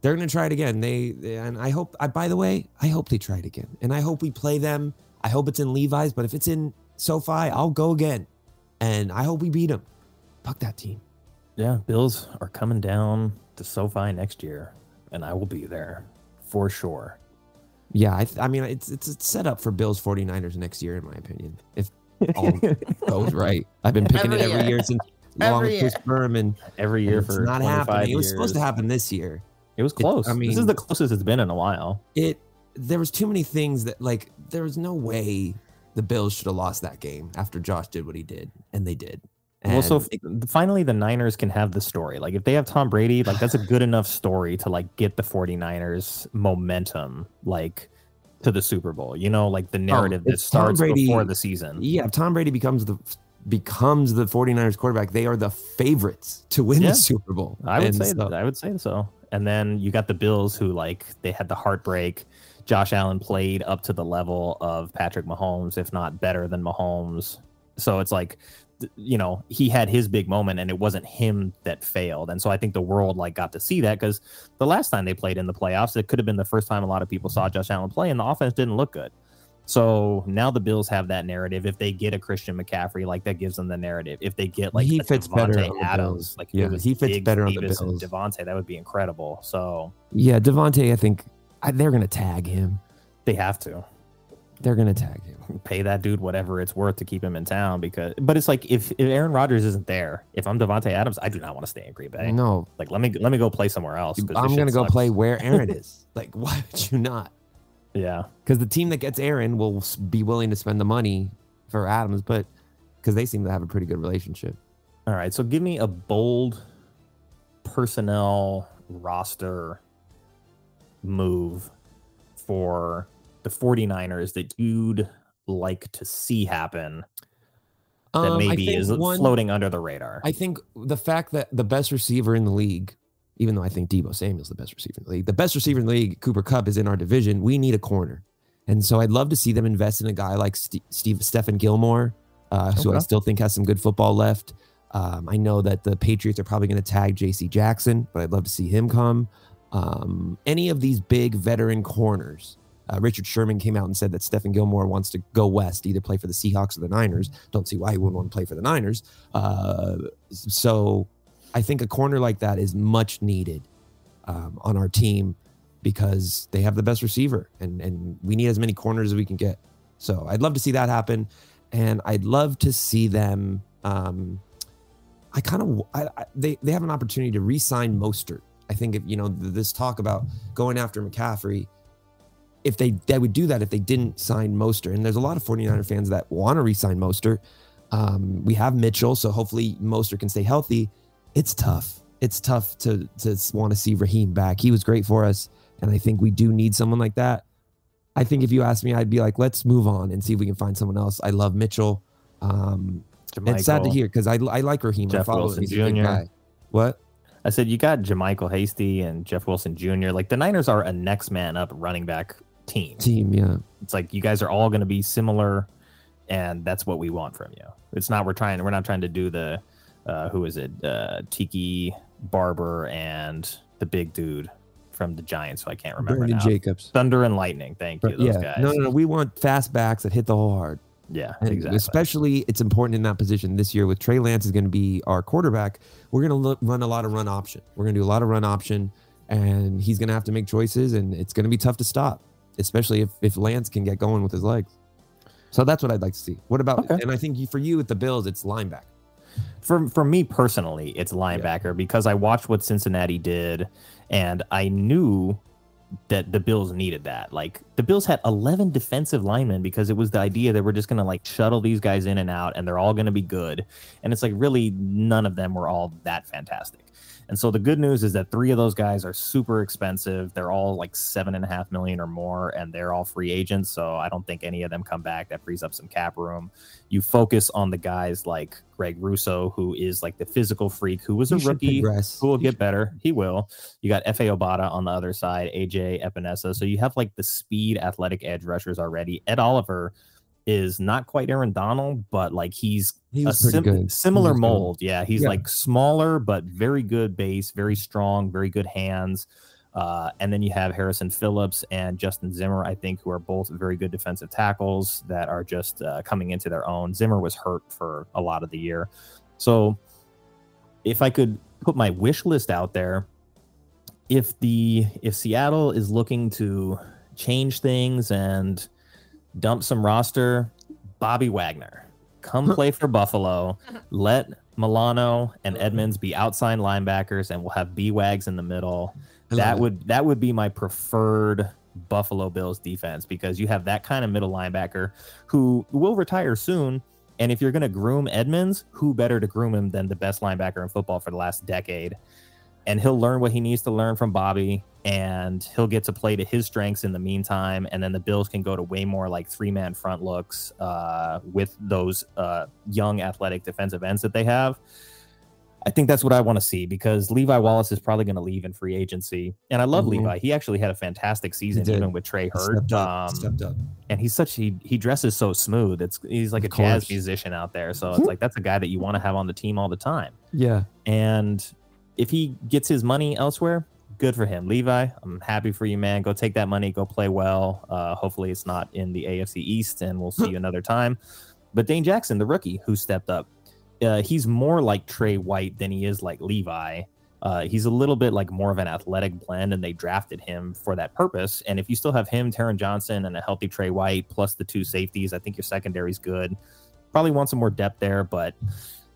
they're gonna try it again. They, they- and I hope. I by the way, I hope they try it again, and I hope we play them. I hope it's in Levi's, but if it's in SoFi, I'll go again, and I hope we beat them. Fuck that team. yeah. Bills are coming down to SoFi next year, and I will be there for sure. Yeah, I, th- I mean, it's, it's it's set up for Bills 49ers next year, in my opinion. If all goes right, I've been picking it Every every year. year since along Every with Chris Berman. Every year It's for not 25 happening. It was supposed to happen this year. It was close. I mean, this is the closest it's been in a while. it there was too many things that like there was no way the Bills should have lost that game after Josh did what he did, and they did. well, so And f- finally the Niners can have the story. Like if they have Tom Brady, like that's a good enough story to like get the 49ers momentum like to the Super Bowl. You know, like the oh, narrative that Oh, Tom starts Brady- before the season. yeah, if Tom Brady becomes the becomes the 49ers quarterback, they are the favorites to win Yeah. the Super Bowl. I would And say so- that. I would say so. And then you got the Bills who like they had the heartbreak. Josh Allen played up to the level of Patrick Mahomes, if not better than Mahomes. So it's like you know, he had his big moment and it wasn't him that failed. And so I think the world like got to see that cuz the last time they played in the playoffs, it could have been the first time a lot of people saw Josh Allen play and the offense didn't look good. So now the Bills have that narrative. If they get a Christian McCaffrey, like that gives them the narrative. If they get like He fits better Davante on the Adams, like Yeah, he fits Diggs, better on the Davis, and Bills. Davante, that would be incredible. So yeah, Davante, I think I, they're gonna tag him. they have to. They're gonna tag him. Pay that dude whatever it's worth to keep him in town because. But it's like if, if Aaron Rodgers isn't there, if I'm Davante Adams, I do not want to stay in Green Bay. No, Like let me let me go play somewhere else. I'm gonna go sucks. play where Aaron is. Like, why would you not? Yeah. Because the team that gets Aaron will be willing to spend the money for Adams, but because they seem to have a pretty good relationship. All right. So give me a bold personnel roster move for the 49ers that you'd like to see happen that Um, maybe is one- floating under the radar. I think the fact that the best receiver in the league, even though I think Deebo Samuel's the best receiver in the league, the best receiver in the league, Cooper Kupp, is in our division. We need a corner, and so I'd love to see them invest in a guy like Steve, Steve Stephen Gilmore, uh, who I still think has some good football left. Um, I know that the Patriots are probably going to tag J.C. Jackson, but I'd love to see him come. Um, any of these big veteran corners. Uh, Richard Sherman came out and said that Stephen Gilmore wants to go west, either play for the Seahawks or the Niners. Don't see why he wouldn't want to play for the Niners. Uh, so I think a corner like that is much needed um, on our team because they have the best receiver and, and we need as many corners as we can get. So I'd love to see that happen. And I'd love to see them. Um, I kind of, I, I, they, they have an opportunity to re sign Mostert. I think if, you know, th- this talk about going after McCaffrey, if they, they would do that if they didn't sign Mostert. And there's a lot of 49er fans that want to re sign Mostert. Um, we have Mitchell, so hopefully Mostert can stay healthy. It's tough. It's tough to to want to see Raheem back. He was great for us, and I think we do need someone like that. I think if you ask me, I'd be like, let's move on and see if we can find someone else. I love Mitchell. Um, it's sad to hear because I, I like Raheem. I Jeff follow Wilson him. He's a Jr.. guy. What? I said you got JaMycal Hasty and Jeff Wilson Jr. Like the Niners are a next man up running back team. Team, yeah. It's like you guys are all going to be similar, and that's what we want from you. It's not we're trying we're not trying to do the uh, who is it uh, Tiki Barber and the big dude from the Giants. So I can't remember Brandon now. Jacobs. Thunder and Lightning. Thank you, But yeah, guys. no, no, no. We want fast backs that hit the hole hard. Yeah, And exactly. Especially, it's important in that position this year with Trey Lance is going to be our quarterback. We're going to look, run a lot of run option. We're going to do a lot of run option, and he's going to have to make choices, and it's going to be tough to stop, especially if if Lance can get going with his legs. So that's what I'd like to see. What about? Okay. And I think you, for you with the Bills, it's linebacker. For for me personally, it's linebacker because I watched what Cincinnati did, and I knew that the Bills needed that. Like the Bills had 11 defensive linemen because it was the idea that we're just gonna like shuttle these guys in and out, and they're all gonna be good. And it's like really none of them were all that fantastic. And so the good news is that three of those guys are super expensive. They're all like seven and a half million or more, and they're all free agents. So I don't think any of them come back. That frees up some cap room. You focus on the guys like Greg Rousseau, who is like the physical freak, who was a rookie who will get should- better. He will. You got Fa Obata on the other side, AJ Epenesa. So you have like the speed athletic edge rushers already. Ed Oliver is not quite Aaron Donald, but like he's He a sim- similar He was good. mold. Yeah, he's Yeah. like smaller but very good base, very strong, very good hands. Uh, and then you have Harrison Phillips and Justin Zimmer, I think, who are both very good defensive tackles that are just uh, coming into their own. Zimmer was hurt for a lot of the year. So if I could put my wish list out there, if the if Seattle is looking to change things and dump some roster, Bobby Wagner, come play for Buffalo. Let Milano and Edmonds be outside linebackers, and we'll have B Wags in the middle. That would that would be my preferred Buffalo Bills defense because you have that kind of middle linebacker who will retire soon. And if you're going to groom Edmonds, who better to groom him than the best linebacker in football for the last decade? And he'll learn what he needs to learn from Bobby, and he'll get to play to his strengths in the meantime. And then the Bills can go to way more like three man front looks uh, with those uh, young athletic defensive ends that they have. I think that's what I want to see because Levi Wallace is probably going to leave in free agency, and I love Mhm. Levi. He actually had a fantastic season, even with Trey He Hurt. stepped up, Um, stepped up. and he's such he he dresses so smooth. It's he's like Of a jazz musician out there, so it's like that's a guy that you want to have on the team all the time. Yeah. And if he gets his money elsewhere, good for him. Levi, I'm happy for you, man. Go take that money, go play well. Uh, hopefully, it's not in the AFC East, and we'll see you another time. But Dane Jackson, the rookie who stepped up, uh, he's more like Trey White than he is like Levi. Uh, he's a little bit like more of an athletic blend, and they drafted him for that purpose. And if you still have him, Taron Johnson, and a healthy Trey White, plus the two safeties, I think your secondary's good. Probably want some more depth there, but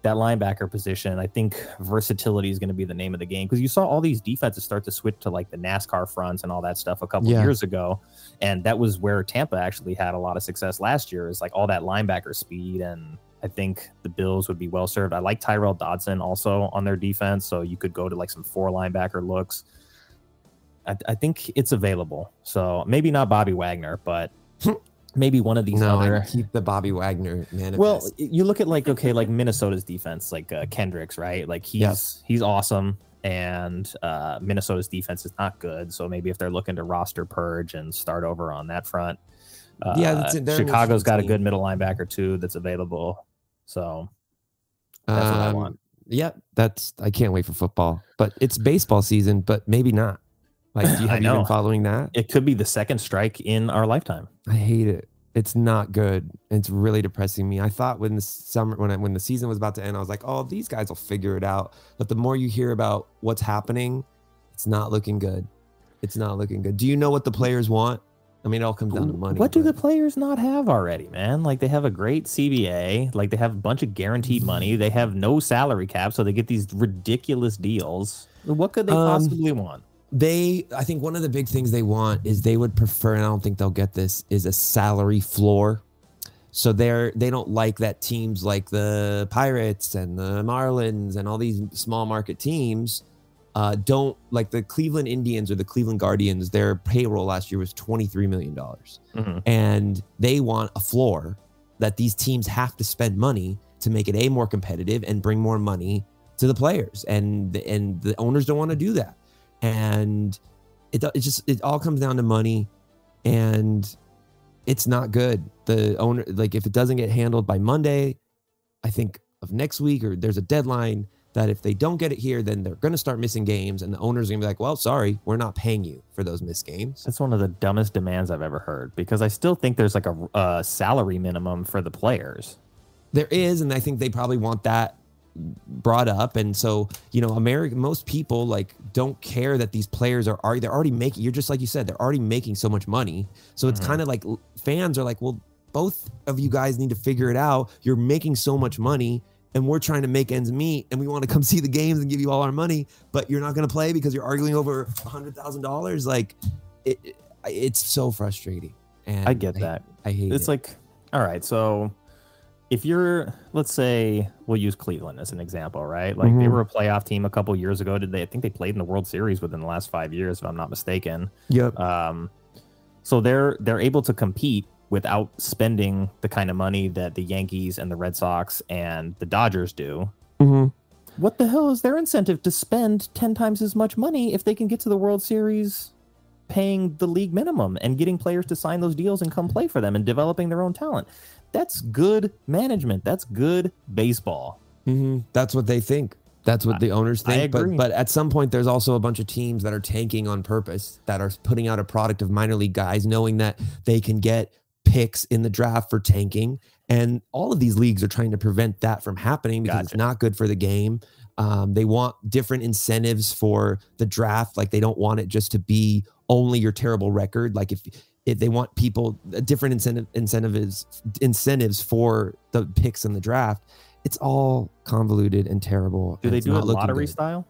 that linebacker position, I think versatility is going to be the name of the game because you saw all these defenses start to switch to like the NASCAR fronts and all that stuff a couple Yeah. years ago, and that was where Tampa actually had a lot of success last year. Is like all that linebacker speed, and I think the Bills would be well served. I like Tyrel Dodson also on their defense, so you could go to like some four linebacker looks. I, I think it's available, so maybe not Bobby Wagner, but maybe one of these no, other. I keep the Bobby Wagner man. Well, you look at like okay, like Minnesota's defense, like uh, Kendricks, right? Like he's he's awesome, and uh, Minnesota's defense is not good. So maybe if they're looking to roster purge and start over on that front, uh, Yeah, that's it. They're an Chicago's got a good middle linebacker too that's available. So that's what I Um, want. Yeah, that's I can't wait for football. But it's baseball season, but maybe not. Like, do you have you been following that? It could be the second strike in our lifetime. I hate it. It's not good. It's really depressing me. I thought when the summer when I, when the season was about to end, I was like, "Oh, these guys will figure it out." But the more you hear about what's happening, it's not looking good. It's not looking good. Do you know what the players want? I mean, it all comes down to money. What do the players not have already, man? Like they have a great CBA, like they have a bunch of guaranteed money, they have no salary cap, so they get these ridiculous deals. What could they Um, possibly want? They i think one of the big things they want is they would prefer and i don't think they'll get this is a salary floor. So they're they don't like that teams like the pirates and the marlins and all these small market teams uh, don't like the cleveland indians or the cleveland guardians their payroll last year was 23 million dollars. Mhm. and they want a floor that these teams have to spend money to make it a more competitive and bring more money to the players. And and the owners don't want to do that and it, it just it all comes down to money and it's not good the owner like if it doesn't get handled by monday i think of next week or there's a deadline that if they don't get it here then they're going to start missing games and the owners are going to be like well sorry we're not paying you for those missed games That's one of the dumbest demands I've ever heard because I still think there's like a, a salary minimum for the players. There is, and I think they probably want that brought up. And so, you know, America, most people like don't care that these players are already they're already making. You're just like you said, they're already making so much money. So it's Mhm. kind of like fans are like, well, both of you guys need to figure it out. You're making so much money. And we're trying to make ends meet, and we want to come see the games and give you all our money, but you're not going to play because you're arguing over a hundred thousand dollars. Like, it, it- it's so frustrating. And I get that. I hate it. It's it. like, all right, so if you're, let's say, we'll use Cleveland as an example, right? Like they Mhm. were a playoff team a couple years ago. Did they? I think they played in the World Series within the last five years, if I'm not mistaken. yep. Um, so they're they're able to compete without spending the kind of money that the Yankees and the Red Sox and the Dodgers do. hmm What the hell is their incentive to spend ten times as much money if they can get to the World Series? Paying the league minimum and getting players to sign those deals and come play for them and developing their own talent. That's good management. That's good baseball. hmm That's what they think. That's what the owners think. But but at some point, there's also a bunch of teams that are tanking on purpose, that are putting out a product of minor league guys, knowing that they can get picks in the draft for tanking. And all of these leagues are trying to prevent that from happening because it's not good for the game. Um, they want different incentives for the draft. Like they don't want it just to be only your terrible record. Like if if they want people uh, different incentive incentives incentives for the picks in the draft, it's all convoluted and terrible. Do and they do it lottery good. style?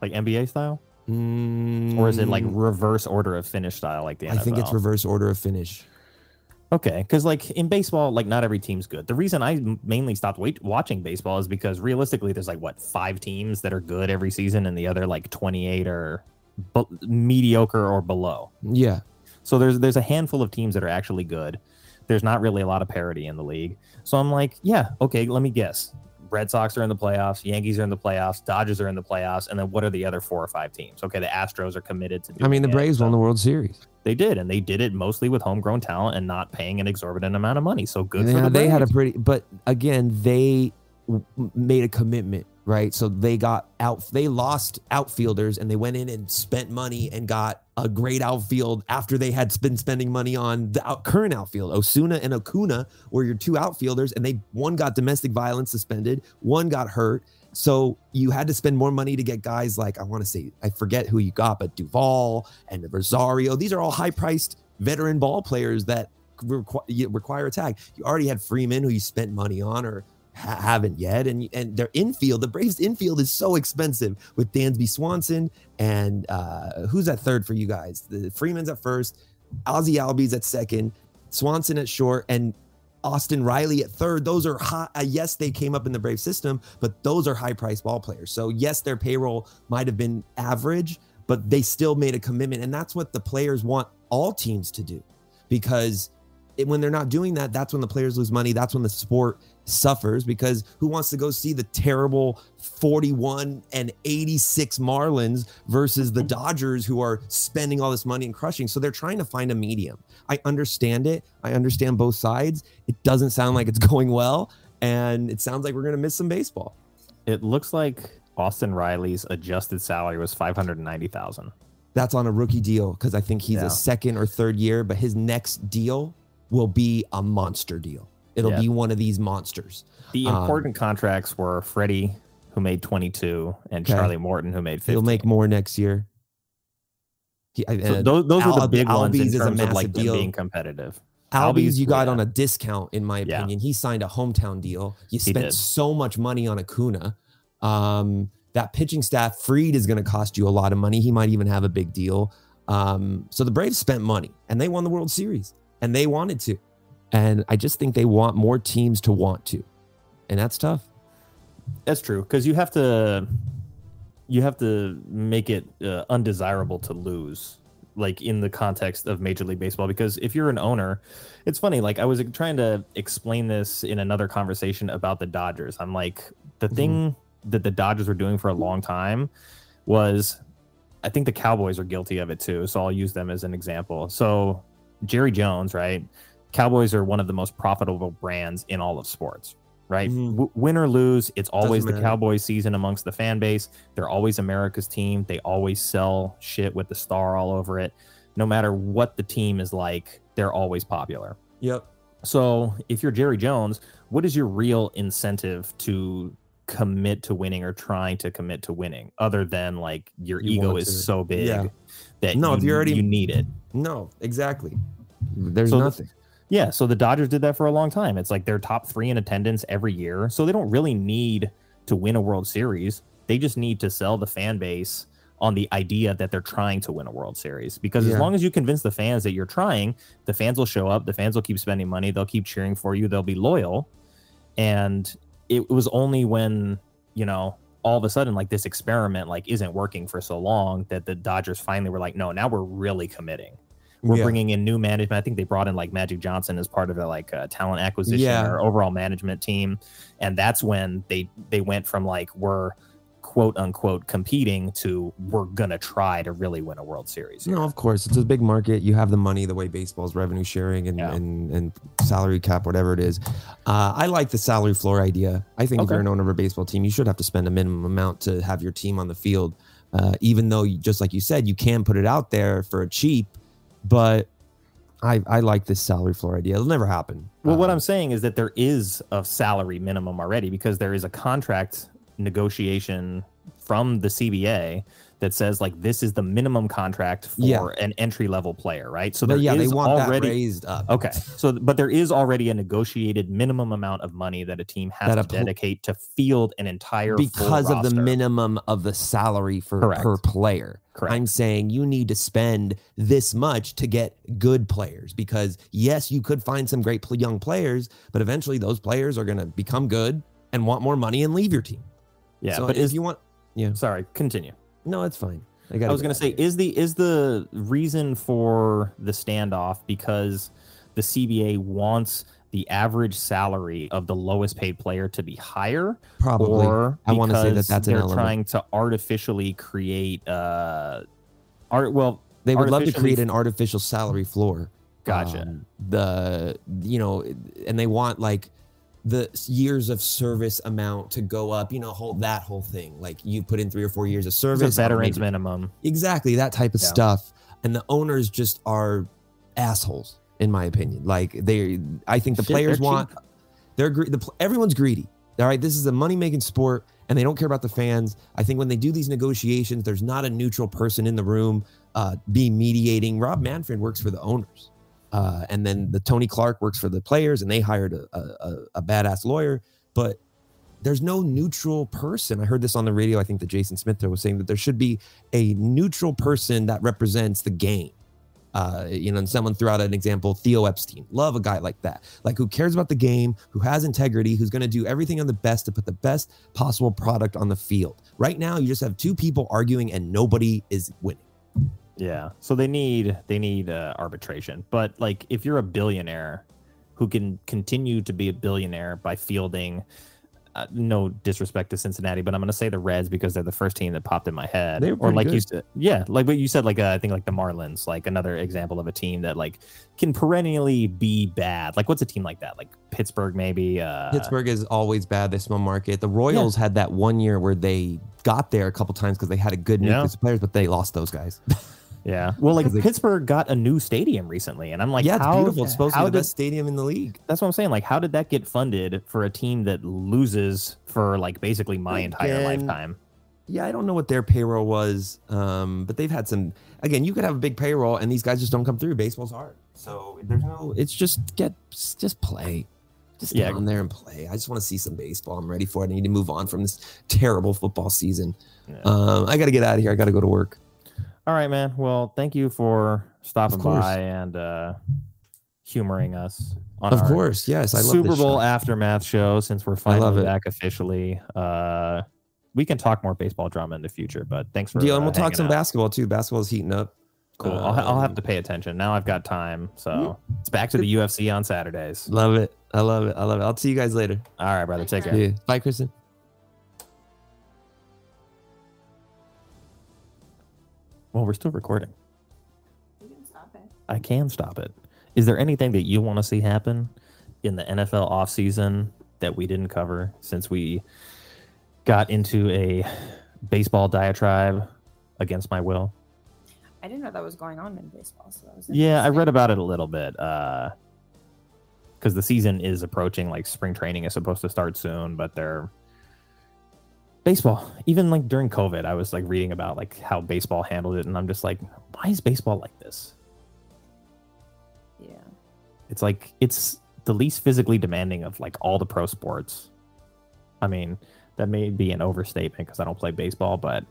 Like NBA style? Mm, Or is it like reverse order of finish style like the NFL? I think it's reverse order of finish. Okay, because like in baseball, like not every team's good. The reason I mainly stopped wait- watching baseball is because realistically, there's like what five teams that are good every season, and the other like 28 are bu- mediocre or below. Yeah. So there's there's a handful of teams that are actually good. There's not really a lot of parity in the league. So I'm like, yeah, okay, let me guess. Red Sox are in the playoffs, Yankees are in the playoffs, Dodgers are in the playoffs, and then what are the other four or five teams? Okay, the Astros are committed to. I mean, the doing it, Braves so- won the World Series. they did, and they did it mostly with homegrown talent and not paying an exorbitant amount of money. So good for yeah, the they had a pretty, but again, they made a commitment, right? So they got out, they lost outfielders and they went in and spent money and got a great outfield after they had been spending money on the out, current outfield. Ozuna and Acuna were your two outfielders, and they one got domestic violence suspended, one got hurt. So you had to spend more money to get guys like I want to say I forget who you got, but Duvall and Rosario. These are all high priced veteran ball players that require, require tag. You already had Freeman, who you spent money on, or ha- haven't yet, and and their infield, the Braves infield is so expensive with Dansby Swanson and uh, who's at third for you guys? The Freeman's at first, Ozzie Albies at second, Swanson at short, and Austin Riley at third. Those are high. Uh, yes, they came up in the Brave system, but those are high price ball players. So yes, their payroll might have been average, but they still made a commitment, and that's what the players want all teams to do, because when they're not doing that, that's when the players lose money. That's when the sport suffers because who wants to go see the terrible 41 and 86 Marlins versus the Dodgers who are spending all this money and crushing? So they're trying to find a medium. I understand it. I understand both sides. It doesn't sound like it's going well. And it sounds like we're going to miss some baseball. It looks like Austin Riley's adjusted salary was five hundred ninety thousand. That's on a rookie deal because I think he's Yeah. a second or third year, but his next deal will be a monster deal. It'll Yeah. be one of these monsters. The Um, important contracts were Freddie, who made twenty two, and Okay. Charlie Morton, who made 15. He'll make more next year. He, So uh, those, those were the Al- big ones Albies in is a terms of like deal. being competitive. Albies, Albies, you got yeah. on a discount, in my Yeah. opinion. He signed a hometown deal. You spent so much money on Acuna. Um, that pitching staff, Fried is going to cost you a lot of money. He might even have a big deal. Um, so the Braves spent money and they won the World Series and they wanted to. And I just think they want more teams to want to. And that's tough. That's true because you have to you have to make it uh, undesirable to lose like in the context of major league baseball because if you're an owner it's funny like i was trying to explain this in another conversation about the dodgers i'm like the thing that the dodgers were doing for a long time was i think the cowboys are guilty of it too so i'll use them as an example so jerry jones right cowboys are one of the most profitable brands in all of sports right Mhm. w- win or lose it's always the matter. cowboys season amongst the fan base they're always america's team they always sell shit with the star all over it no matter what the team is like they're always popular Yep. so if you're jerry jones what is your real incentive to commit to winning or trying to commit to winning other than like your You ego is to- so big yeah. that No, you, if you're already- you need it No, exactly. There's So the- nothing. Yeah, so the Dodgers did that for a long time. It's like they're top three in attendance every year. So they don't really need to win a World Series. They just need to sell the fan base on the idea that they're trying to win a World Series. Because Yeah. as long as you convince the fans that you're trying, the fans will show up, the fans will keep spending money, they'll keep cheering for you, they'll be loyal. And it was only when, you know, all of a sudden like this experiment like isn't working for so long that the Dodgers finally were like, no, now we're really committing we're Yeah. bringing in new management. I think they brought in like Magic Johnson as part of their like uh, talent acquisition Yeah. or overall management team, and that's when they they went from like we're quote unquote competing to we're gonna try to really win a World Series. here. No, of course. It's a big market. You have the money, the way baseball's revenue sharing and, Yeah. and, and salary cap, whatever it is. Uh, I like the salary floor idea. I think if you're an owner of a baseball team, you should have to spend a minimum amount to have your team on the field. Uh, even though, you, just like you said, you can put it out there for a cheap, but I, I like this salary floor idea. It'll never happen. Well, what Uh, I'm saying is that there is a salary minimum already because there is a contract negotiation from the CBA that says like this is the minimum contract for Yeah. an entry level player, right? So but there yeah, they want already that raised up. Okay. So, but there is already a negotiated minimum amount of money that a team has That to pl- dedicate to field an entire full because of the minimum of the salary for Correct. per player. Correct. I'm saying you need to spend this much to get good players because yes, you could find some great young players, but eventually those players are going to become good and want more money and leave your team. Yeah, so but if is you want, yeah, sorry, continue. no, it's fine. I, I was going to say is the is the reason for the standoff because the CBA wants the average salary of the lowest paid player to be higher probably. or I wanna say that that's they're element. trying to artificially create uh art well they would love to create an artificial salary floor. Gotcha. Um, the you know, and they want like the years of service amount to go up. You know, whole that whole thing. Like you put in three or four years of service. a veterans minimum. exactly that type of Yeah. stuff. And the owners just are assholes, in my opinion. Like they, I think the Shit, players they're want. They're the everyone's greedy. All right, this is a money making sport and they don't care about the fans. I think when they do these negotiations, there's not a neutral person in the room uh, be mediating. Rob Manfred works for the owners. Uh, and then the Tony Clark works for the players, and they hired a, a, a badass lawyer. But there's no neutral person. I heard this on the radio. I think that Jason Smith was saying that there should be a neutral person that represents the game. Uh, you know, and someone threw out an example, Theo Epstein. Love a guy like that, like who cares about the game, who has integrity, who's going to do everything on the best to put the best possible product on the field. Right now, you just have two people arguing and nobody is winning. Yeah. So they need they need uh, arbitration. But like if you're a billionaire who can continue to be a billionaire by fielding uh, no disrespect to Cincinnati, but I'm going to say the Reds because they're the first team that popped in my head. They were or pretty like you said, yeah, like what you said, like uh, I think like the Marlins, like another example of a team that like can perennially be bad. Like what's a team like that? Like Pittsburgh, maybe. Uh, Pittsburgh is always bad. They small market. The Royals had that one year where they got there a couple times because they had a good Yeah. nucleus of players, but they lost those guys. Yeah. Well, like they- Pittsburgh got a new stadium recently, and I'm like, yeah, it's how, beautiful. It's supposed to be the did- best stadium in the league. That's what I'm saying. Like, how did that get funded for a team that loses for like basically my entire lifetime? Yeah, I don't know what their payroll was, um, but they've had some. Again, you could have a big payroll, and these guys just don't come through. Baseball's hard, so there's no. It's just get just play, just get Yeah. on there and play. I just want to see some baseball. I'm ready for it. I need to move on from this terrible football season. Yeah. Um, I got to get out of here. I got to go to work. All right, man. Well, thank you for stopping by and uh, humoring us. On Of our course, yes, I Super this Bowl show. aftermath show. Since we're finally it. back officially, uh, we can talk more baseball drama in the future. But thanks for Deal, uh, and we'll talk some out. basketball too. Basketball's heating up. Cool. I'll, ha- I'll have to pay attention now. I've got time, so it's back to the UFC on Saturdays. Love it. I love it. I love it. I'll see you guys later. All right, brother. Take care. Yeah. Bye, Kristen. Well, we're still recording. You can stop it. I can stop it. Is there anything that you want to see happen in the NFL offseason that we didn't cover since we got into a baseball diatribe against my will? I didn't know that was going on in baseball. So Yeah, I read about it a little bit. Uh because the season is approaching, like spring training is supposed to start soon, but they're baseball. Even like during COVID, I was like reading about like how baseball handled it, and I'm just like, why is baseball like this? Yeah. it's like it's the least physically demanding of like all the pro sports. I mean, that may be an overstatement because I don't play baseball, but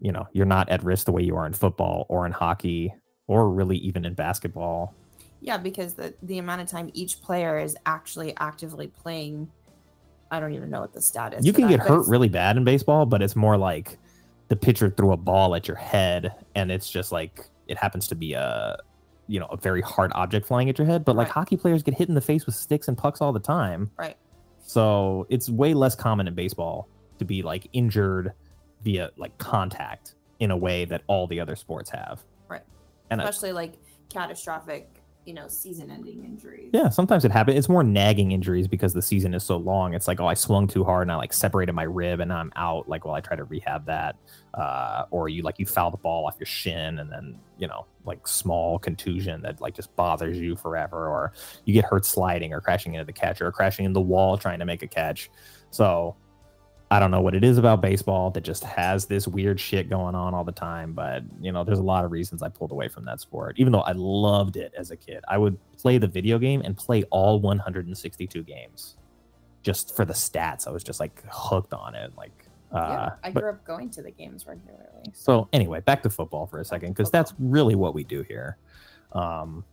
you know, you're not at risk the way you are in football or in hockey or really even in basketball. Yeah, because the the amount of time each player is actually actively playing, I don't even know what the stat is. You can that, get hurt really bad in baseball, but it's more like the pitcher threw a ball at your head and it's just like it happens to be a you know, a very hard object flying at your head, but like Right. hockey players get hit in the face with sticks and pucks all the time. Right. So it's way less common in baseball to be like injured via like contact in a way that all the other sports have. Right. And I, Especially like catastrophic, you know, season-ending injuries. yeah, sometimes it happens. It's more nagging injuries because the season is so long. It's like, oh, I swung too hard and I like separated my rib and I'm out. Like, well, I try to rehab that. Uh, or you like you foul the ball off your shin and then you know like small contusion that like just bothers you forever. Or you get hurt sliding or crashing into the catcher or crashing in the wall trying to make a catch. So I don't know what it is about baseball that just has this weird shit going on all the time, but you know, there's a lot of reasons I pulled away from that sport. Even though I loved it as a kid, I would play the video game and play all 162 games just for the stats. I was just like hooked on it. Like, uh, yeah, I but- grew up going to the games regularly. so anyway, back to football for a second because that's really what we do here. Um,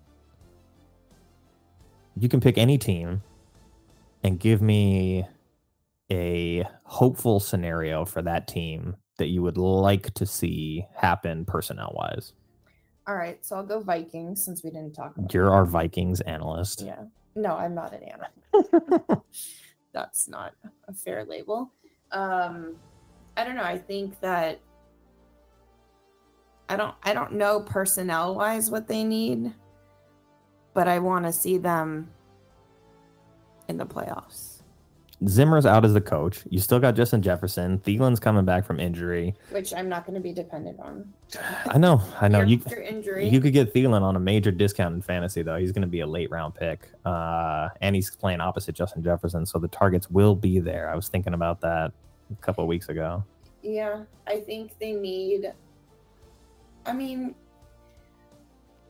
you can pick any team and give me a hopeful scenario for that team that you would like to see happen personnel wise. All right, so I'll go Vikings since we didn't talk about. You're our Vikings analyst. Yeah. No, I'm not an animal. That's not a fair label. Um, I don't know. I think that I don't I don't know personnel wise what they need, but I want to see them in the playoffs. Zimmer's out as the coach. You still got Justin Jefferson. Thielen's coming back from injury. which I'm not going to be dependent on. I know, I know. You after injury. you could get Thielen on a major discount in fantasy though. He's going to be a late round pick, uh, and he's playing opposite Justin Jefferson, so the targets will be there. I was thinking about that a couple of weeks ago. yeah, I think they need. I mean,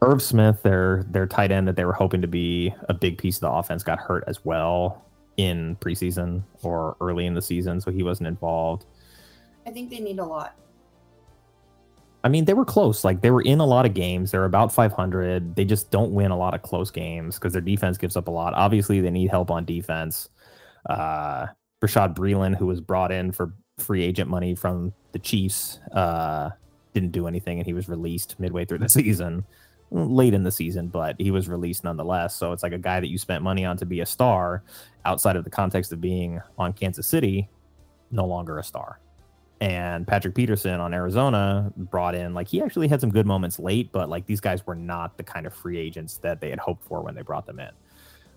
Irv Smith, their their tight end that they were hoping to be a big piece of the offense, got hurt as well in preseason or early in the season, so he wasn't involved. I think they need a lot. I mean, they were close. Like they were in a lot of games. They're about 500. They just don't win a lot of close games because their defense gives up a lot. Obviously, they need help on defense. Uh, Bashaud Breeland, who was brought in for free agent money from the Chiefs, uh, didn't do anything, and he was released midway through the season, late in the season, but he was released nonetheless. So it's like a guy that you spent money on to be a star, outside of the context of being on Kansas City, no longer a star and Patrick Peterson on Arizona brought in like he actually had some good moments late, but like these guys were not the kind of free agents that they had hoped for when they brought them in.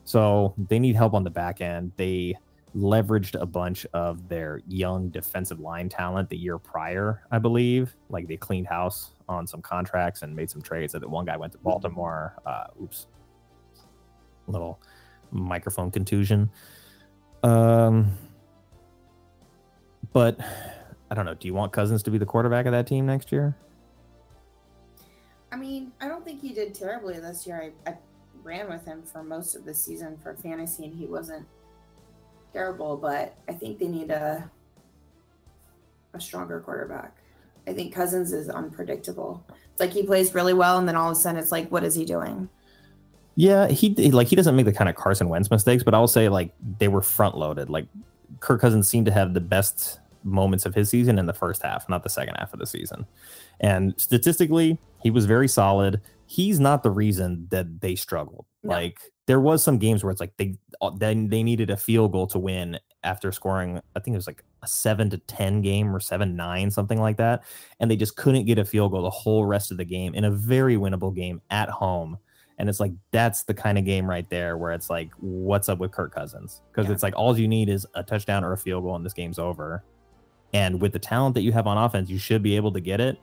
So they need help on the back end. They leveraged a bunch of their young defensive line talent the year prior, I believe. Like they cleaned house on some contracts and made some trades. That one guy went to Baltimore. Uh, oops, little microphone contusion. Um, but I don't know. Do you want Cousins to be the quarterback of that team next year? I mean, I don't think he did terribly this year. I, I ran with him for most of the season for fantasy, and he wasn't terrible. But I think they need a a stronger quarterback. I think Cousins is unpredictable. It's like he plays really well, and then all of a sudden, it's like, what is he doing? Yeah, he like he doesn't make the kind of Carson Wentz mistakes, but I'll say like they were front loaded. Like Kirk Cousins seemed to have the best moments of his season in the first half, not the second half of the season. And statistically, he was very solid. He's not the reason that they struggled. No. Like there was some games where it's like they uh, then they needed a field goal to win after scoring. I think it was like a seven to ten game or seven nine something like that, and they just couldn't get a field goal the whole rest of the game in a very winnable game at home. And it's like that's the kind of game right there where it's like, what's up with Kirk Cousins? Because Yeah. it's like all you need is a touchdown or a field goal, and this game's over. And with the talent that you have on offense, you should be able to get it.